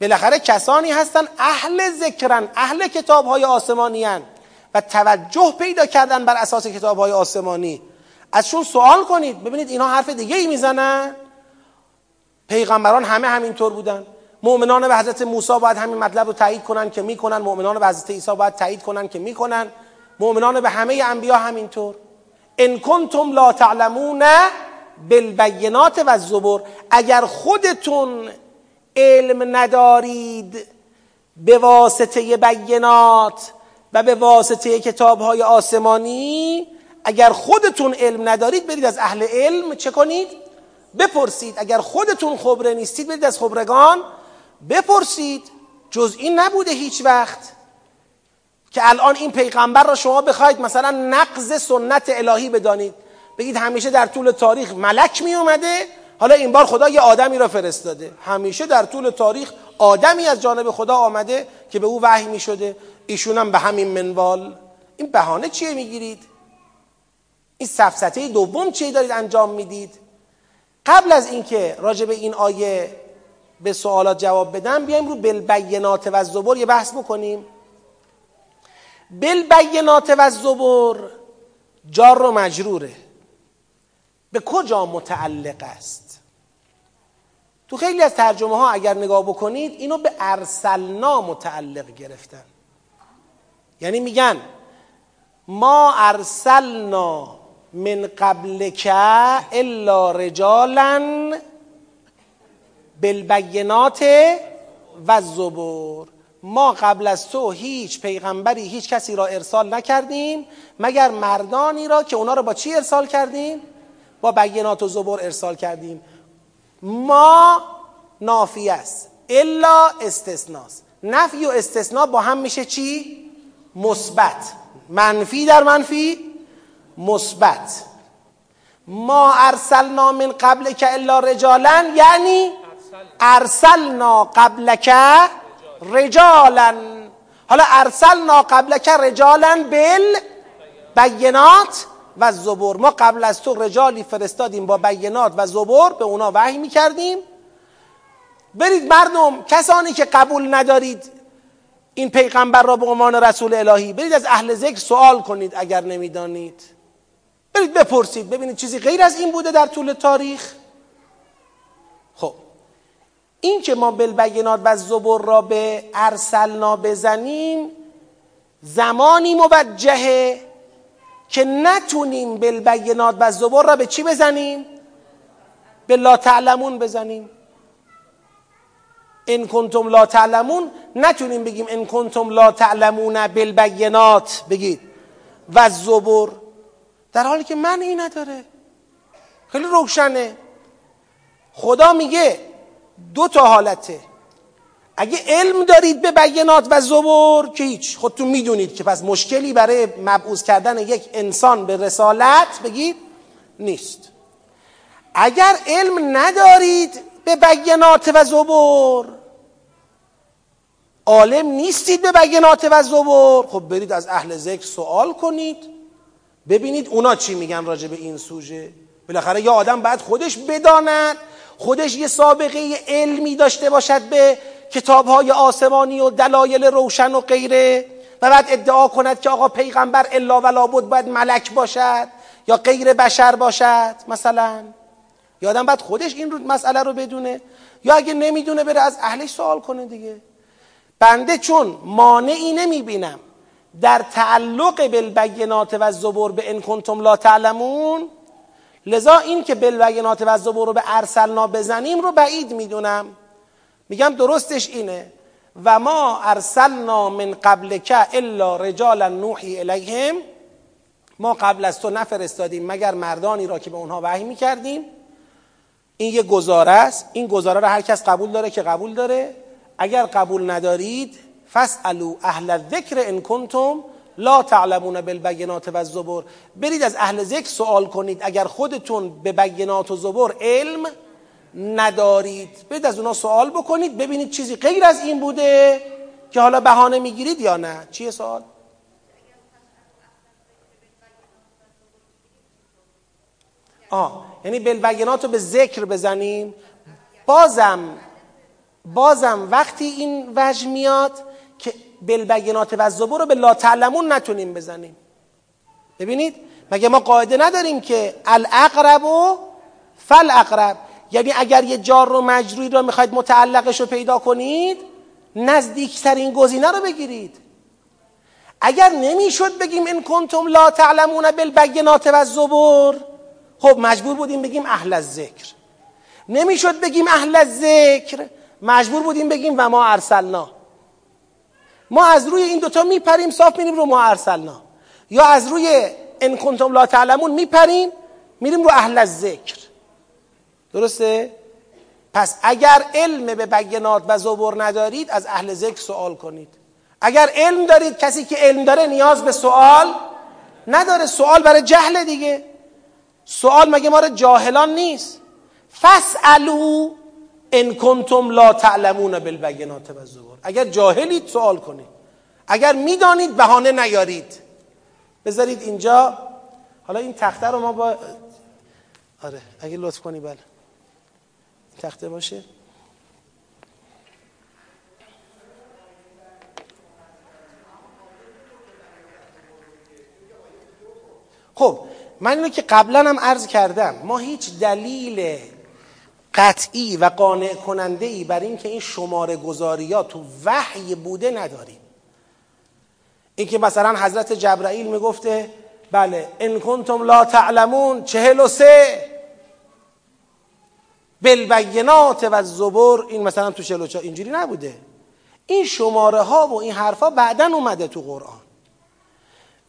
بالاخره کسانی هستن اهل ذکرن اهل کتاب های آسمانی و توجه پیدا کردن بر اساس کتاب های آسمانی. ازشون سوال کنید ببینید اینا حرف دیگه ای می‌زنن. پیغمبران همه همینطور بودن. مؤمنان به حضرت موسی باید همین مطلب رو تایید کنن که می‌کنن. مؤمنان به حضرت عیسی باید تایید کنن که می‌کنن. مؤمنان به همه انبیا همینطور. ان کنتم لا تعلمون بالبینات و الزبر اگر خودتون علم ندارید به واسطه بینات و به واسطه کتاب های آسمانی اگر خودتون علم ندارید برید از اهل علم چه کنید؟ بپرسید. اگر خودتون خبره نیستید برید از خبرگان بپرسید. جز این نبوده هیچ وقت که الان این پیغمبر را شما بخواید مثلا نقض سنت الهی بدانید. بگید همیشه در طول تاریخ ملک می اومده حالا این بار خدا یه آدمی را فرستاده. همیشه در طول تاریخ آدمی از جانب خدا آمده که به او وحی می شده. ایشون به همین منوال. این بهانه چیه می‌گیرید این سفسته دوم چی دارید انجام می‌دید قبل از اینکه راجع به این آیه به سوالات جواب بدم بیایم رو بالبینات و زبور یه بحث بکنیم. بالبینات و زبور جار و مجروره. به کجا متعلق است؟ تو خیلی از ترجمه ها اگر نگاه بکنید اینو به ارسلنا متعلق گرفتن. یعنی میگن ما ارسلنا من قبلک الا رجالا بالبینات و زبور. ما قبل از تو هیچ پیغمبری هیچ کسی را ارسال نکردیم مگر مردانی را که اونا را با چی ارسال کردیم؟ با بینات و زبور ارسال کردیم. ما نافی است الا استثناست نفی و استثناء با هم میشه چی؟ مثبت. منفی در منفی مثبت. ما ارسلنا من قبل که الا رجالا یعنی ارسلنا قبلک رجالا. حالا ارسلنا قبلک رجالا بل بینات و زبور. ما قبل از تو رجالی فرستادیم با بینات و زبور به اونا وحی می‌کردیم. برید مردم کسانی که قبول ندارید این پیغمبر را به عنوان رسول الهی برید از اهل ذکر سوال کنید اگر نمی‌دانید. برید بپرسید ببینید چیزی غیر از این بوده در طول تاریخ. خب این که ما بالبینات و زبر را به ارسلنا بزنیم زمانی موجهه که نتونیم بالبینات و زبر را به چی بزنیم؟ به لا تعلمون بزنیم. ان کنتم لا تعلمون نتونیم بگیم ان کنتم لا تعلمون بالبینات. بگید. و زبر در حالی که من این نداره. خیلی روشنه. خدا میگه دو تا حالته. اگه علم دارید به بینات و زبور که هیچ. خودتون می‌دونید که پس مشکلی برای مبعوض کردن یک انسان به رسالت بگید نیست. اگر علم ندارید به بینات و زبور عالم نیستید به بینات و زبور. خب برید از اهل ذکر سوال کنید. ببینید اونا چی میگن راجع به این سوژه. بالاخره یا آدم باید خودش بداند. خودش یه سابقه علمی داشته باشد به کتابهای آسمانی و دلایل روشن و غیره و بعد ادعا کند که آقا پیغمبر الا ولا بود باید ملک باشد یا غیر بشر باشد مثلا. یا آدم باید خودش این رو مسئله رو بدونه. یا اگه نمی‌دونه بره از اهلش سوال کنه دیگه. بنده چون مانعی نمی‌بینم در تعلق بالبینات و زبور به ان کنتم لا تعلمون لذا این که بالبینات و زبور رو به ارسلنا بزنیم رو بعید می‌دونم. میگم درستش اینه. و ما ارسلنا من قبلک الا رجالا نوحی الیهم. ما قبل از تو نفرستادیم مگر مردانی را که به اونها وحی می‌کردیم. این یه گزاره است. این گزاره رو هر کس قبول داره که قبول داره. اگر قبول ندارید فاسالو اهل الذکر ان کنتم لا تعلمون بالبینات و الزبر برید از اهل ذکر سوال کنید. اگر خودتون به بینات و زبر علم ندارید برید از اونا سوال بکنید ببینید چیزی غیر از این بوده که حالا بهانه می‌گیرید یا نه. چیه سوال؟ آه یعنی بلبگنات رو به ذکر بزنیم. بازم بازم وقتی این وجه میاد که بلبگنات و زبور رو به لا تعلمون نتونیم بزنیم. ببینید؟ مگه ما قاعده نداریم که الاقرب و فل اقرب یعنی اگر یه جار رو مجروی رو می‌خواید متعلقش رو پیدا کنید نزدیکترین گزینه رو بگیرید. اگر نمی‌شد بگیم این کنتم لا تعلمون بالبینات و زبور خب مجبور بودیم بگیم اهل ذکر نمی‌شد بگیم اهل ذکر مجبور بودیم بگیم و ما ارسلنا. ما از روی این دوتا میپریم صاف میریم رو ما ارسلنا. یا از روی ان کنتم لا تعلمون میپریم میریم رو اهل ذکر درسته؟ پس اگر علم به بینات و زبور ندارید از اهل ذکر سوال کنید. اگر علم دارید کسی که علم داره نیاز به سوال نداره. سوال برای جهل دیگه. سوال مگه ما جاهلان نیست؟ فسالو ان کنتم لا تعلمون بالبینات و زبور اگر جاهلید سوال کنید. اگر می‌دانید بهانه نیارید. بذارید اینجا. حالا این تخته رو ما با آره اگه لطف کنی بله. تخته باشه. خب من اینو که قبلا هم عرض کردم ما هیچ دلیل قطعی و قانع کننده ای بر اینکه این شماره گذاریات تو وحی بوده نداریم. اینکه مثلا حضرت جبرائیل می‌گفته بله ان کنتم لا تعلمون چهل و سه. بالبینات و زبر این مثلا تو چهل و اینجوری نبوده. این شماره ها و این حرفا بعدا اومده تو قرآن.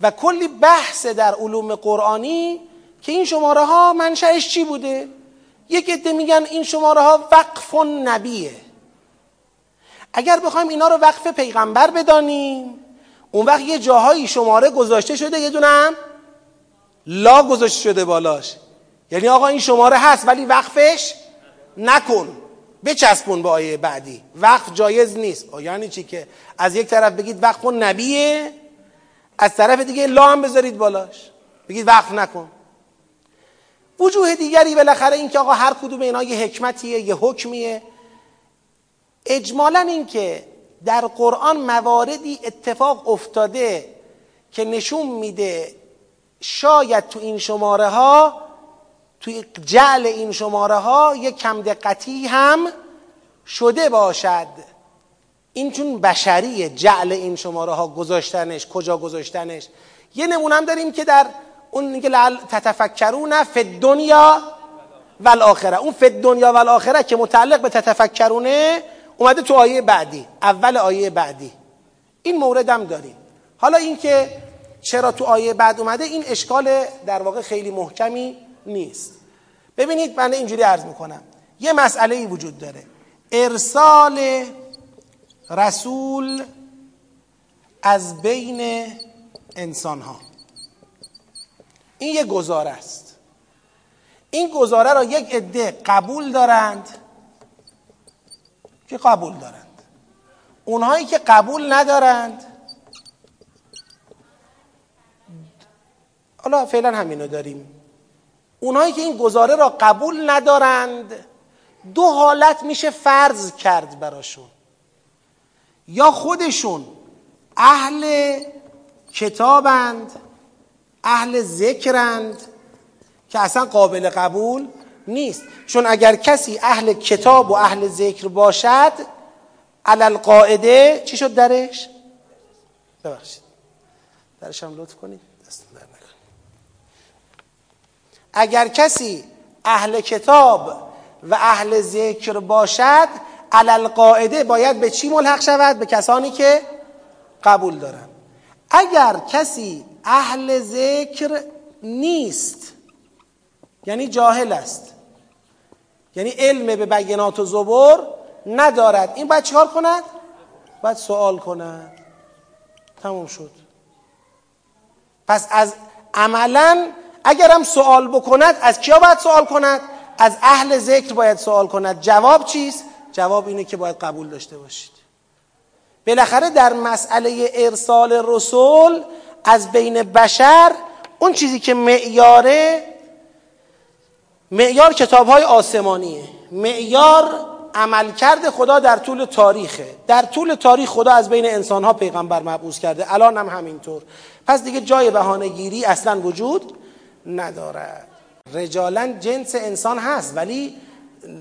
و کلی بحث در علوم قرآنی که این شماره ها منشأش چی بوده؟ یک عده میگن این شماره ها وقف نبیه اگر بخوایم اینا رو وقف پیغمبر بدانیم اون وقت یه جاهایی شماره گذاشته شده یه دونم لا گذاشته شده بالاش. یعنی آقا این شماره هست ولی وقفش نکن. بچسبون به آیه بعدی. وقف جایز نیست. یعنی چی که؟ از یک طرف بگید وقف نبیه از طرف دیگه لا هم بذارید بالاش. بگید وقف نکن. وجوه دیگری بالاخره این که آقا هر کدوم اینا یه حکمتیه یه حکمیه. اجمالا این که در قرآن مواردی اتفاق افتاده که نشون میده شاید تو این شماره ها توی جعل این شماره ها یک کم دقتی هم شده باشد. این چون بشریه جعل این شماره ها گذاشتنش کجا گذاشتنش. یه نمونم داریم که در اون که تتفکرون فی دنیا و الاخره اون فی دنیا و الاخره که متعلق به تتفکرونه اومده تو آیه بعدی اول آیه بعدی. این مورد هم داریم. حالا اینکه چرا تو آیه بعد اومده این اشکال در واقع خیلی محکمی نیست. ببینید من اینجوری عرض می‌کنم. یه مسئله ای وجود داره. ارسال رسول از بین انسان ها این یه گزاره است. این گزاره را یک عده قبول دارند که قبول دارند. اونهایی که قبول ندارند حالا فعلا همینو داریم. اونهایی که این گزاره را قبول ندارند دو حالت میشه فرض کرد براشون. یا خودشون اهل کتابند اهل ذکرند که اصلا قابل قبول نیست. چون اگر کسی اهل کتاب و اهل ذکر باشد علل قاعده چی شد درش؟ ببخشید. درش هم لطف کنید. دست در اگر کسی اهل کتاب و اهل ذکر باشد علل قاعده باید به چی ملحق شود؟ به کسانی که قبول دارن. اگر کسی اهل ذکر نیست. یعنی جاهل است. یعنی علم به بینات و زبر ندارد. این باید چیکار کند؟ باید سوال کند. تموم شد. پس از عملا اگرم سوال بکند از کیا باید سوال کند؟ از اهل ذکر باید سوال کند. جواب چیست؟ جواب اینه که باید قبول داشته باشید. بالاخره در مسئله ارسال رسول از بین بشر اون چیزی که معیاره معیار کتاب های آسمانیه. معیار عملکرد خدا در طول تاریخه. در طول تاریخ خدا از بین انسان ها پیغمبر مبعوث کرده. الان هم همینطور. پس دیگه جای بهانه گیری اصلا وجود ندارد. رجالا جنس انسان هست ولی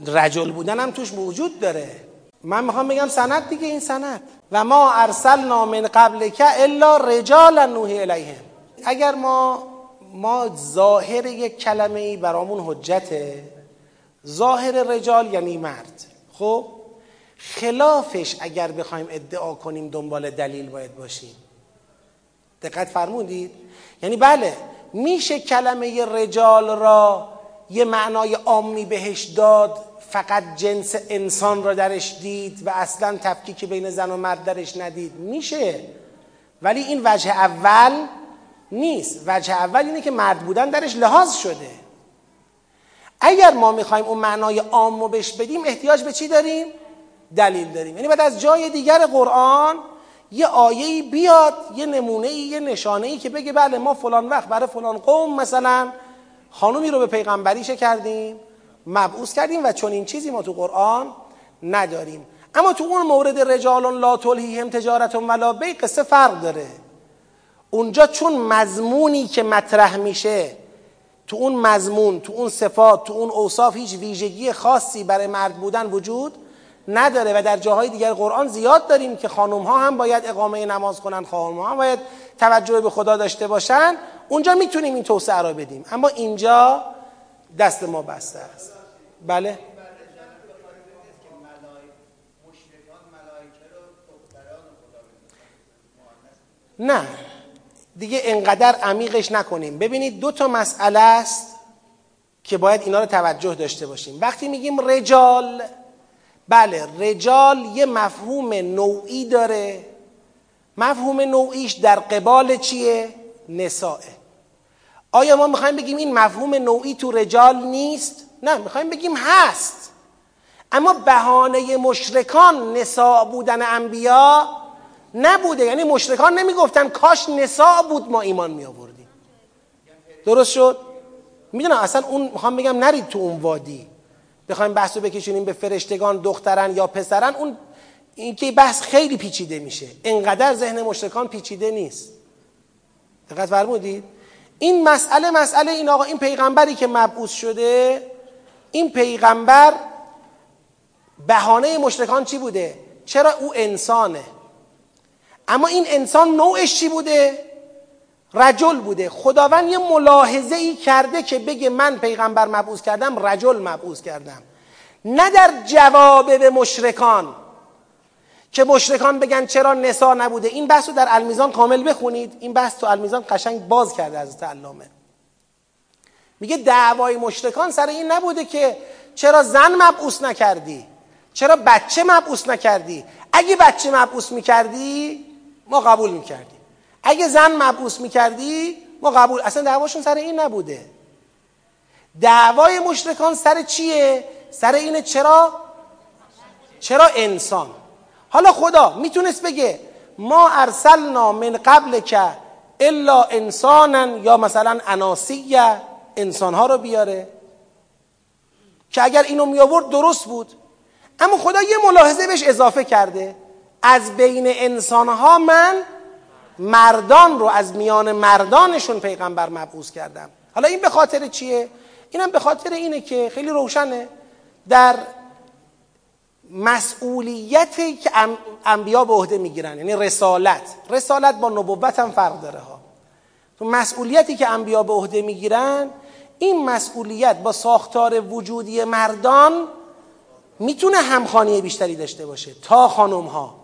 رجل بودن هم توش وجود داره. من می‌خوام بگم سند دیگه این سند. و ما ارسلنا من قبل که الا رجالا نوحی الیهم. اگر ما ما ظاهر یک کلمه ای برامون حجته ظاهر رجال یعنی مرد. خب؟ خلافش اگر بخوایم ادعا کنیم دنبال دلیل باید باشیم. دقت فرمودید؟ یعنی بله میشه کلمه رجال را یه معنای عامی بهش داد فقط جنس انسان را درش دید و اصلا تفکیک بین زن و مرد درش ندید. میشه. ولی این وجه اول نیست. وجه اول اینه که مرد بودن درش لحاظ شده. اگر ما می‌خوایم اون معنای عام رو بهش بدیم احتیاج به چی داریم؟ دلیل داریم. یعنی بعد از جای دیگر قرآن یه آیه بیاد یه نمونه یه نشانه ای که بگه بله ما فلان وقت برای فلان قوم مثلا خانومی رو به پیغمبریشه کردیم مبعوث کردیم و چون این چیزی ما تو قرآن نداریم. اما تو اون مورد رجال لا تلهیهم تجارت ولا بی قصه فرق داره. اونجا چون مضمونی که مطرح میشه تو اون مضمون تو اون صفات تو اون اوصاف هیچ ویژگی خاصی برای مرد بودن وجود نداره و در جاهای دیگر قرآن زیاد داریم که خانم ها هم باید اقامه نماز کنن خانم ها هم باید توجه به خدا داشته باشن. اونجا می‌تونیم این توسعه را بدیم. اما اینجا دست ما بسته است. بله. نه. دیگه انقدر عمیقش نکنیم. ببینید دو تا مسئله است که باید اینا رو توجه داشته باشیم. وقتی میگیم رجال بله رجال یه مفهوم نوعی داره. مفهوم نوعیش در قبال چیه؟ نسائه آیا ما می‌خوایم بگیم این مفهوم نوعی تو رجال نیست؟ نه می‌خوایم بگیم هست. اما بهانه مشرکان نساء بودن انبیا نبوده. یعنی مشرکان نمی‌گفتن کاش نساء بود ما ایمان می آوردیم درست شد؟ می‌دونم اصلا اون می‌خوام بگم نرید تو اون وادی. بخوایم بحث رو بکشونیم به فرشتگان دخترن یا پسرن اون اینکه بحث خیلی پیچیده میشه. انقدر ذهن مشرکان پیچیده نیست. دقت فرمودید؟ این مسئله مسئله این آقا این پیغمبری که مبعوث شده این پیغمبر بهانه مشرکان چی بوده؟ چرا او انسانه؟ اما این انسان نوعش چی بوده؟ رجل بوده. خداوند یه ملاحظه ای کرده که بگه من پیغمبر مبعوث کردم رجل مبعوث کردم. نه در جواب به مشرکان که مشرکان بگن چرا نسا نبوده. این بحث رو در المیزان کامل بخونید. این بحث تو المیزان قشنگ باز کرده از علامه میگه دعوای مشرکان سر این نبوده که چرا زن مبعوث نکردی؟ چرا بچه مبعوث نکردی؟ اگه بچه مبعوث می‌کردی ما قبول می‌کردیم. اگه زن مبعوث می‌کردی ما قبول اصلا دعواشون سر این نبوده. دعوای مشرکان سر چیه؟ سر اینه چرا؟ چرا انسان؟ حالا خدا می‌تونست بگه ما ارسلنا من قبل که الا انسانا یا مثلا اناسی انسانها رو بیاره که اگر اینو می آورد درست بود. اما خدا یه ملاحظه بهش اضافه کرده. از بین انسانها من مردان رو از میان مردانشون پیغمبر مبعوث کردم. حالا این به خاطر چیه؟ اینم به خاطر اینه که خیلی روشنه. در مسئولیتی که انبیا به عهده می‌گیرن یعنی رسالت. رسالت با نبوت هم فرق داره ها. تو مسئولیتی که انبیا به عهده می‌گیرن این مسئولیت با ساختار وجودی مردان می‌تونه همخانی بیشتری داشته باشه تا خانم ها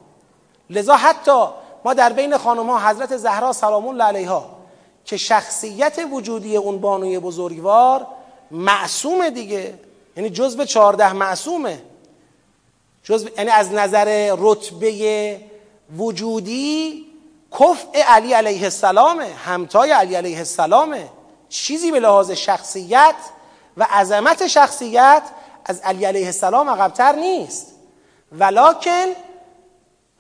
لذا حتی ما در بین خانم ها حضرت زهرا سلام الله علیها که شخصیت وجودی اون بانوی بزرگوار معصومه دیگه. یعنی جزء چهارده معصومه. جزء یعنی از نظر رتبه وجودی کفع علی علیه السلامه همتای علی علیه السلامه. چیزی به لحاظ شخصیت و عظمت شخصیت از علی علیه السلام عقبتر نیست. ولکن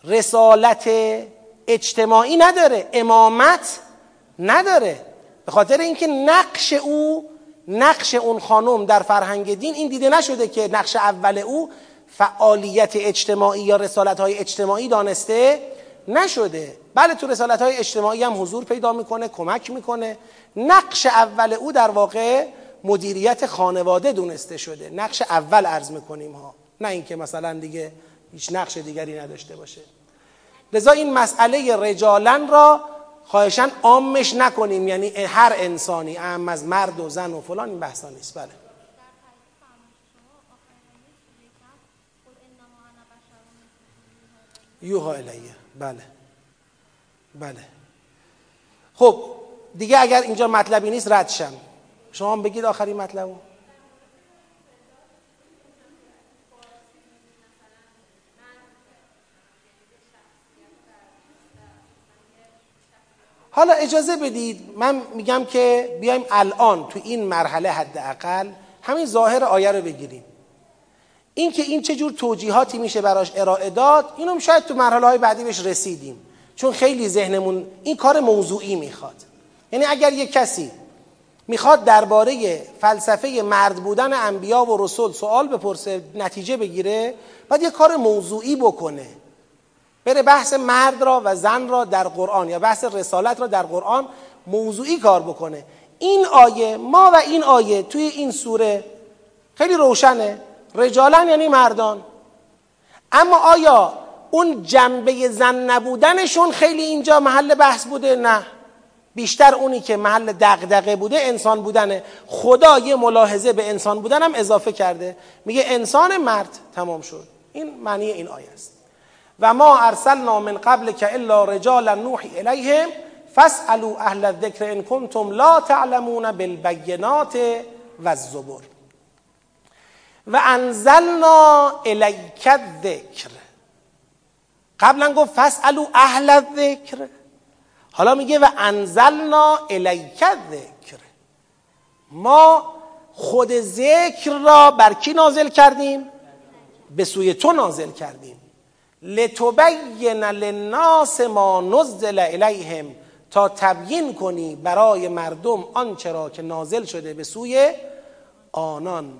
رسالت اجتماعی نداره امامت نداره. به خاطر اینکه نقش او نقش اون خانم در فرهنگ دین این دیده نشده که نقش اول او فعالیت اجتماعی یا رسالت های اجتماعی دانسته نشده. بله تو رسالت های اجتماعی هم حضور پیدا می‌کنه کمک می‌کنه. نقش اول او در واقع مدیریت خانواده دونسته شده. نقش اول عرض می‌کنیم ها. نه اینکه مثلا دیگه هیچ نقش دیگری نداشته باشه. لذا این مسئله رجالن را خواهشان عامش نکنیم. یعنی هر انسانی اهم از مرد و زن و فلان این بحثا نیست. بله. یوها الیه. بله. بله. خب دیگه اگر اینجا مطلبی نیست رد شم. شما بگید آخری مطلبو حالا اجازه بدید من میگم که بیایم الان تو این مرحله حداقل همین ظاهر آیه رو بگیریم. این که این چه جور توجیهاتی میشه براش ارائه داد اینم شاید تو مرحله های بعدی بهش رسیدیم. چون خیلی ذهنمون این کار موضوعی می‌خواد. یعنی اگر یک کسی می‌خواد درباره فلسفه مرد بودن انبیا و رسول سوال بپرسه نتیجه بگیره باید یه کار موضوعی بکنه. بره بحث مرد را و زن را در قرآن یا بحث رسالت را در قرآن موضوعی کار بکنه. این آیه ما و این آیه توی این سوره خیلی روشنه. رجالن یعنی مردان. اما آیا اون جنبه زن نبودنشون خیلی اینجا محل بحث بوده؟ نه. بیشتر اونی که محل دغدغه بوده انسان بودنه. خدا یه ملاحظه به انسان بودن هم اضافه کرده. میگه انسان مرد تمام شد. این معنی این آیه است. و ما ارسلنا من قبل که الا رجالا نوحی الیهم فاسالوا اهل الذکر ان کنتم لا تعلمون بالبینات و الزبر و انزلنا الیک الذکر. قبلا گفت فاسالوا اهل الذکر. حالا میگه و انزلنا الیک الذکر. ما خود ذکر را بر کی نازل کردیم؟ به سوی تو نازل کردیم. لتبین للناس ما نزل الیهم تا تبیین کنی برای مردم آنچه را که نازل شده به سوی آنان.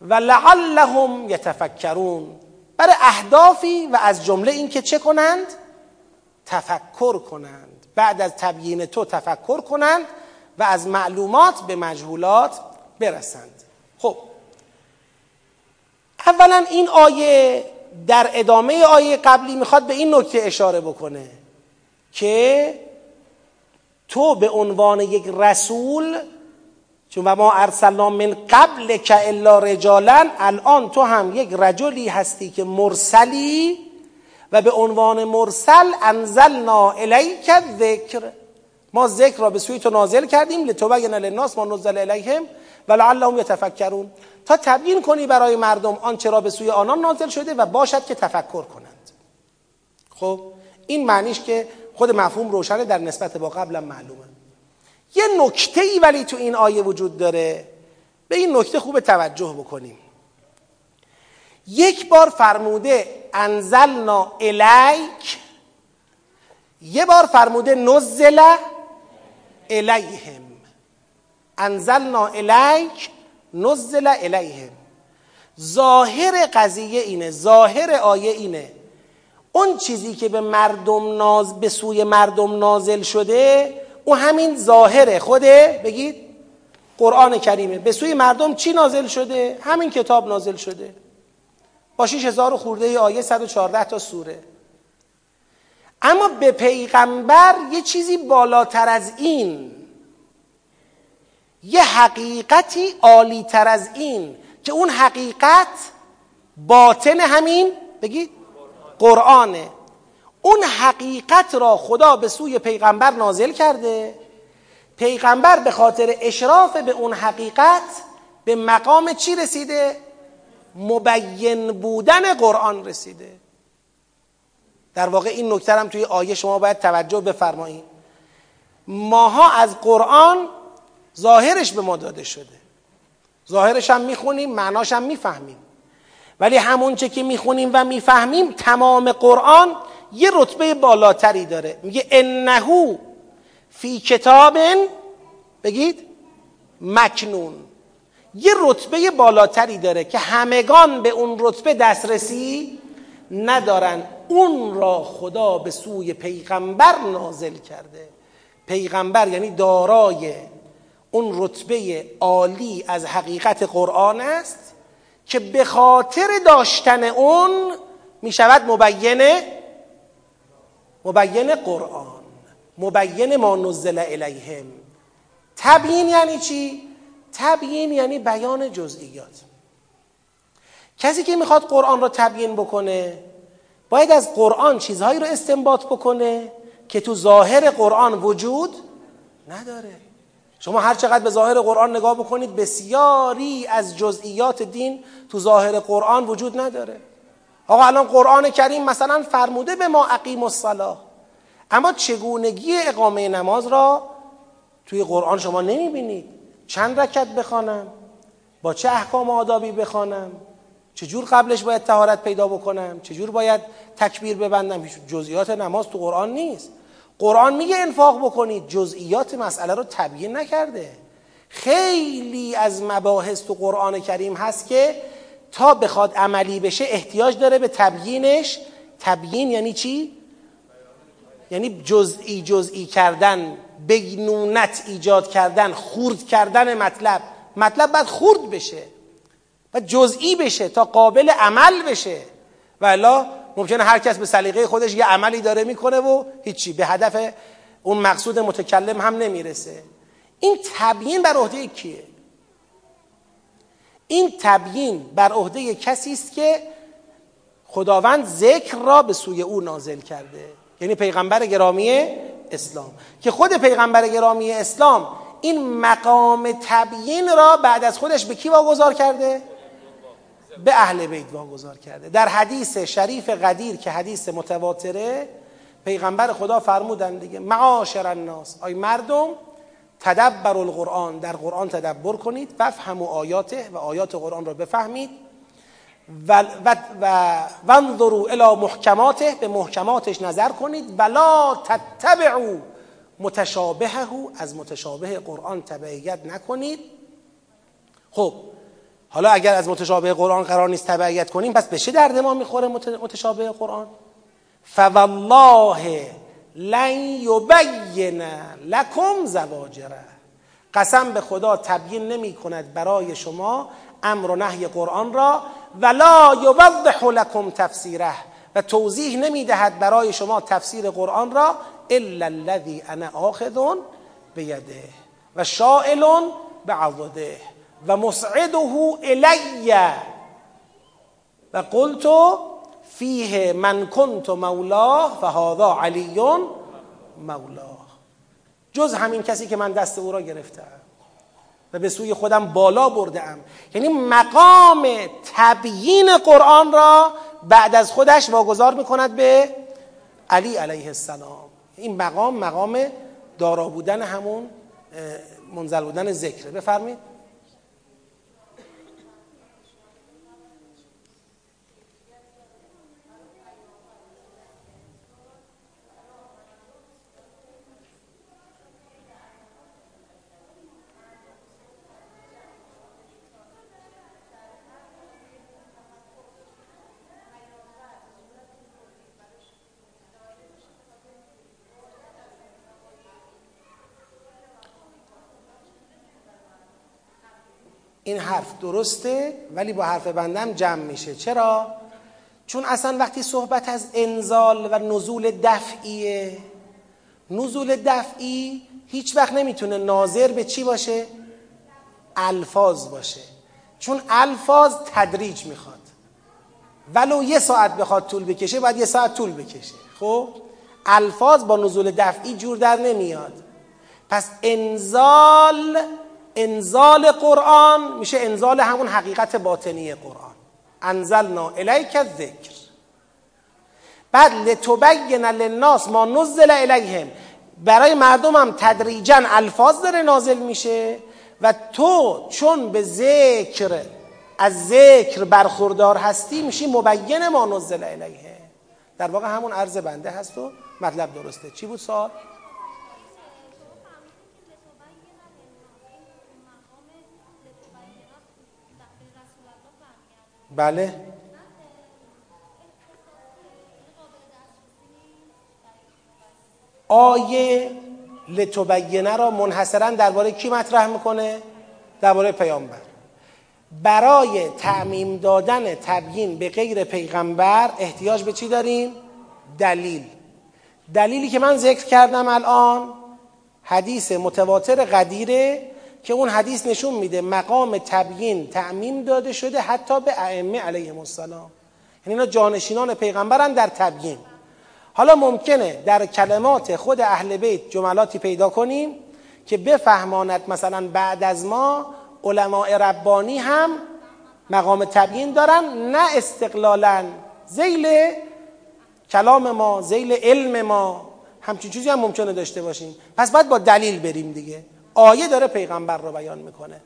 و لعلهم یتفکرون. برای اهدافی و از جمله اینکه چه کنند؟ تفکر کنند. بعد از تبیین تو تفکر کنند و از معلومات به مجهولات برسند. خب. اولا این آیه در ادامه آیه قبلی می‌خواد به این نکته اشاره بکنه که تو به عنوان یک رسول چون و ما ارسلنا من قبل که الا رجالا الان تو هم یک رجلی هستی که مرسلی و به عنوان مرسل انزلنا الیک ذکر ما ذکر را به سوی تو نازل کردیم لتبین للناس ما نزل الیهم و لعلهم یتفکرون. تا تبیین کنی برای مردم آنچه را به سوی آنان نازل شده و باشد که تفکر کنند. خب این معنیش که خود مفهوم روشنه در نسبت با قبلا معلومه. یه نکته ای ولی تو این آیه وجود داره. به این نکته خوب توجه بکنیم. یک بار فرموده انزلنا الیک یه بار فرموده نزل الیهم. انزلنا الیک نزل الیهم. ظاهر قضیه اینه ظاهر آیه اینه. اون چیزی که به مردم ناز به سوی مردم نازل شده او همین ظاهره. خوده بگید قرآن کریمه. به سوی مردم چی نازل شده؟ همین کتاب نازل شده. با 6000 خورده آیه 114 تا سوره. اما به پیغمبر یه چیزی بالاتر از این یه حقیقتی عالی تر از این که اون حقیقت باطن همین بگید قرآنه. اون حقیقت را خدا به سوی پیغمبر نازل کرده. پیغمبر به خاطر اشراف به اون حقیقت به مقام چی رسیده؟ مبین بودن قرآن رسیده. در واقع این نکته هم توی آیه شما باید توجه بفرمایید. ماها از قرآن ظاهرش به ما داده شده. ظاهرش هم می‌خونیم معناش هم می‌فهمیم. ولی همون چه که می‌خونیم و می‌فهمیم تمام قرآن یه رتبه بالاتری داره. میگه انهو فی کتاب بگید مکنون. یه رتبه بالاتری داره که همگان به اون رتبه دسترسی ندارن. اون را خدا به سوی پیغمبر نازل کرده. پیغمبر یعنی دارای اون رتبه عالی از حقیقت قرآن است که به خاطر داشتن اون می شود مبینه مبین قرآن مبین ما نزل الیهم تبیین یعنی چی؟ تبیین یعنی بیان جزئیات. کسی که می‌خواد قرآن را تبیین بکنه باید از قرآن چیزهایی رو استنباط بکنه که تو ظاهر قرآن وجود نداره. شما هر چقدر به ظاهر قرآن نگاه بکنید بسیاری از جزئیات دین تو ظاهر قرآن وجود نداره. آقا الان قرآن کریم مثلا فرموده به ما اقیم الصلاه اما چگونگی اقامه نماز را توی قرآن شما نمی‌بینید. چند رکت بخوانم؟ با چه احکام آدابی بخوانم؟ چجور قبلش باید تهارت پیدا بکنم؟ چجور باید تکبیر ببندم؟ جزئیات نماز تو قرآن نیست. قرآن میگه انفاق بکنید. جزئیات مسئله رو تبیین نکرده. خیلی از مباحث تو قرآن کریم هست که تا بخواد عملی بشه احتیاج داره به تبیینش. تبیین یعنی چی؟ یعنی جزئی جزئی کردن. بگنونت ایجاد کردن خورد کردن مطلب. مطلب باید خورد بشه و جزئی بشه تا قابل عمل بشه. و الا ممکنه هر کس به سلیقه خودش یه عملی داره می‌کنه و هیچی. به هدف اون مقصود متکلم هم نمی‌رسه. این تبیین بر عهده کیه؟ این تبیین بر عهده کسی است که خداوند ذکر را به سوی او نازل کرده. یعنی پیغمبر گرامی اسلام. که خود پیغمبر گرامی اسلام این مقام تبیین را بعد از خودش به کی واگذار کرده؟ به اهل بیت واگذار کرده. در حدیث شریف قدیر که حدیث متواتره پیغمبر خدا فرمودن دیگه معاشر الناس. آی مردم تدبر القرآن. در قرآن تدبر کنید و آیاته و آیات قرآن را بفهمید. و و وانظروا الى محکماته به محکماتش نظر کنید. ولا تتبعوا متشابهه از متشابه قرآن تبعیت نکنید. خب حالا اگر از متشابه قرآن قرار نیست تبعیت کنیم پس به چه درد ما می‌خوره متشابه قرآن؟ فوالله لن یبین لکم زواجره. قسم به خدا تبیین نمی کند برای شما امر و نهی قرآن را ولا یوضح لکم تفسیره. و توضیح نمی دهد برای شما تفسیر قرآن را الا الذي انا آخذ بیده و شائل بعضده و مسعده الی. و قلت فیه من کنت مولاه فهذا علی مولاه جز همین کسی که من دست او را گرفتم. و به سوی خودم بالا برده ام یعنی مقام تبیین قرآن را بعد از خودش واگذار می‌کند به علی علیه السلام. این مقام مقام دارا بودن همون منزل بودن ذکره بفرمید این حرف درسته ولی با حرف بندم جمع میشه. چرا؟ چون اصلا وقتی صحبت از انزال و نزول دفعیه نزول دفعی هیچ وقت نمی‌تونه ناظر به چی باشه؟ الفاظ باشه. چون الفاظ تدریج می‌خواد. ولو یه ساعت بخواد طول بکشه باید یه ساعت طول بکشه. خب؟ الفاظ با نزول دفعی جور در نمیاد. پس انزال انزال قرآن میشه انزال همون حقیقت باطنی قرآن. انزلنا الیک ذکر بعد لتبین للناس ما نزل الیهم. برای مردم هم تدریجا الفاظ داره نازل میشه و تو چون به ذکر از ذکر برخوردار هستی میشی مبین ما نزل الیه. در واقع همون عرض بنده هست و مطلب درسته. چی بود سوال؟ بله. آیه لتبینه را منحصرا درباره کی مطرح می‌کنه؟ درباره پیامبر. برای تعمیم دادن تبیین به غیر پیغمبر احتیاج به چی داریم؟ دلیل. دلیلی که من ذکر کردم الان حدیث متواتر قدیره که اون حدیث نشون میده مقام تبیین تعمیم داده شده حتی به ائمه علیهم السلام. یعنی اینا جانشینان پیغمبرن در تبیین. حالا ممکنه در کلمات خود اهل بیت جملاتی پیدا کنیم که بفهماند مثلا بعد از ما علماء ربانی هم مقام تبیین دارن نه استقلالا زیل کلام ما زیل علم ما. همچین چیزی هم ممکنه داشته باشیم. پس باید با دلیل بریم دیگه. آیه داره پیغمبر رو بیان می‌کنه.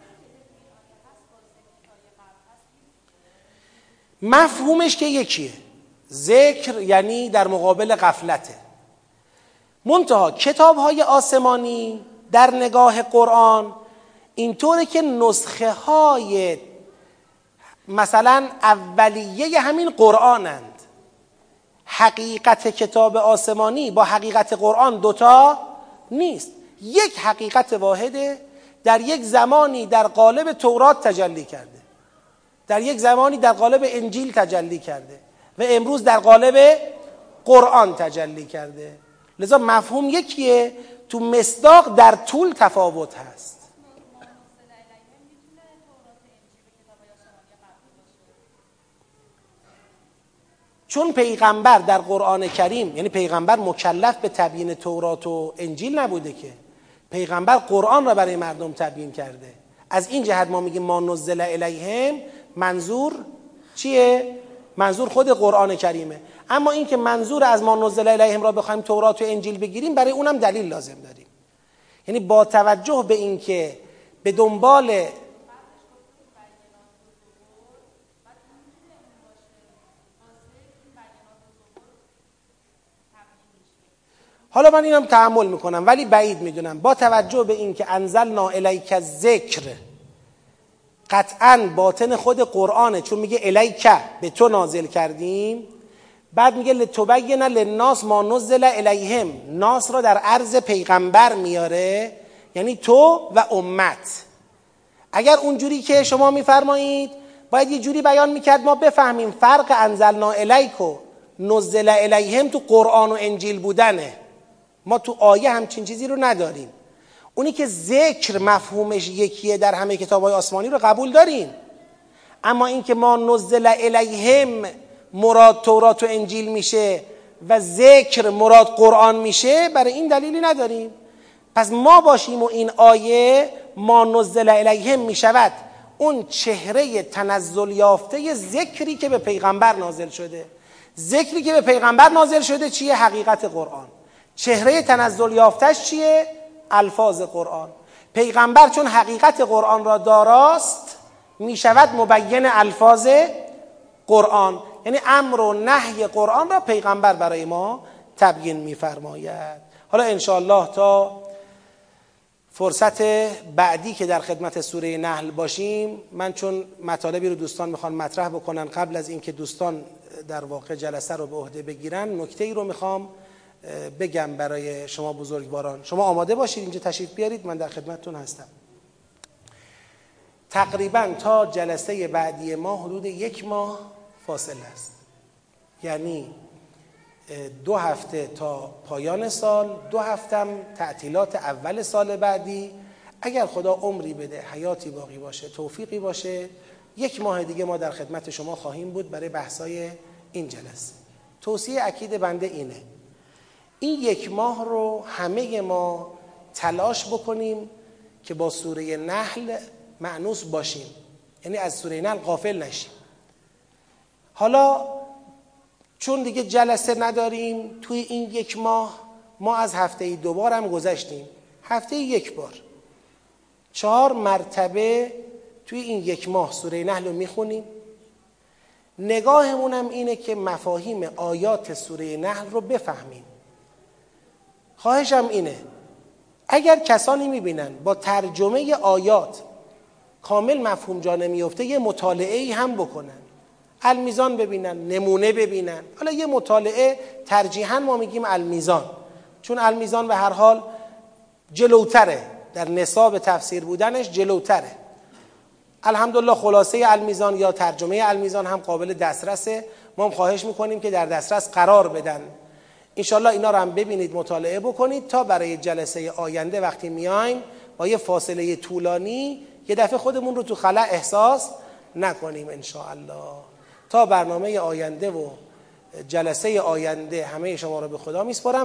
مفهومش که یکیه. ذکر یعنی در مقابل غفلته. منتها کتاب های آسمانی در نگاه قرآن اینطوره که نسخه های مثلا اولیه همین قرآنند. حقیقت کتاب آسمانی با حقیقت قرآن دوتا نیست. یک حقیقت واحده در یک زمانی در قالب تورات تجلی کرده. در یک زمانی در قالب انجیل تجلی کرده و امروز در قالب قرآن تجلی کرده. لذا مفهوم یکیه تو مصداق در طول تفاوت هست. چون پیغمبر در قرآن کریم یعنی پیغمبر مکلف به تبیین تورات و انجیل نبوده که پیغمبر قرآن را برای مردم تبیین کرده. از این جهت ما میگیم ما نزل الیهم منظور چیه؟ منظور خود قرآن کریمه. اما اینکه منظور از ما نزل الیهم را بخوایم تورات و انجیل بگیریم برای اونم دلیل لازم داریم. یعنی با توجه به اینکه به دنبال حالا من اینم تحمل می‌کنم ولی بعید می‌دونم. با توجه به اینکه انزلنا الیک ذکر قطعا باطن خود قرآنه چون میگه الیک به تو نازل کردیم. بعد میگه لتبین للناس ما نزل الیهم. ناس را در عرض پیغمبر میاره یعنی تو و امت. اگر اونجوری که شما میفرمایید باید یه جوری بیان می‌کرد ما بفهمیم فرق انزلنا الیک و نزل الیهم تو قرآن و انجیل بودنه. ما تو آیه همچین چیزی رو نداریم. اونی که ذکر مفهومش یکیه در همه کتاب های آسمانی رو قبول داریم. اما اینکه ما نزل الیهم مراد تورات و انجیل میشه و ذکر مراد قرآن میشه برای این دلیلی نداریم. پس ما باشیم و این آیه ما نزل الیهم می‌شود اون چهره تنزل یافته ذکری که به پیغمبر نازل شده. ذکری که به پیغمبر نازل شده چیه؟ حقیقت قرآن. چهره تنزل یافتش چیه؟ الفاظ قرآن. پیغمبر چون حقیقت قرآن را داراست می شود مبین الفاظ قرآن. یعنی امر و نهی قرآن را پیغمبر برای ما تبیین میفرماید. حالا انشاءالله تا فرصت بعدی که در خدمت سوره نحل باشیم من چون مطالبی رو دوستان می‌خوان مطرح بکنن قبل از اینکه دوستان در واقع جلسه رو به عهده بگیرن نکته ای رو می‌خوام بگم برای شما بزرگواران. شما آماده باشید اینجا تشریف بیارید من در خدمتتون هستم. تقریبا تا جلسه بعدی ما حدود یک ماه فاصله است. یعنی دو هفته تا پایان سال دو هفتم تعطیلات اول سال بعدی. اگر خدا عمری بده حیاتی باقی باشه توفیقی باشه یک ماه دیگه ما در خدمت شما خواهیم بود برای بحثای این جلسه. توصیه اکید بنده اینه. این یک ماه رو همه ما تلاش بکنیم که با سوره نحل معنوس باشیم. یعنی از سوره نحل غافل نشیم. حالا چون دیگه جلسه نداریم توی این یک ماه ما از هفته دوبار هم گذشتیم. هفته یک بار. چهار مرتبه توی این یک ماه سوره نحل رو می‌خونیم. نگاهمونم اینه که مفاهیم آیات سوره نحل رو بفهمیم. خواهشم اینه. اگر کسانی می‌بینن با ترجمه آیات کامل مفهوم جا نمیفته یه مطالعه ای هم بکنن. المیزان ببینن نمونه ببینن. حالا یه مطالعه ترجیحا ما میگیم المیزان. چون المیزان به هر حال جلوتره. در نصاب تفسیر بودنش جلوتره. الحمدلله خلاصه المیزان یا ترجمه المیزان هم قابل دسترسه. ما هم خواهش می‌کنیم که در دسترس قرار بدن. انشالله اینا رو هم ببینید مطالعه بکنید تا برای جلسه آینده وقتی میایم با یه فاصله طولانی یه دفعه خودمون رو تو خلا احساس نکنیم انشاءالله. تا برنامه آینده و جلسه آینده همه شما رو به خدا میسپارم.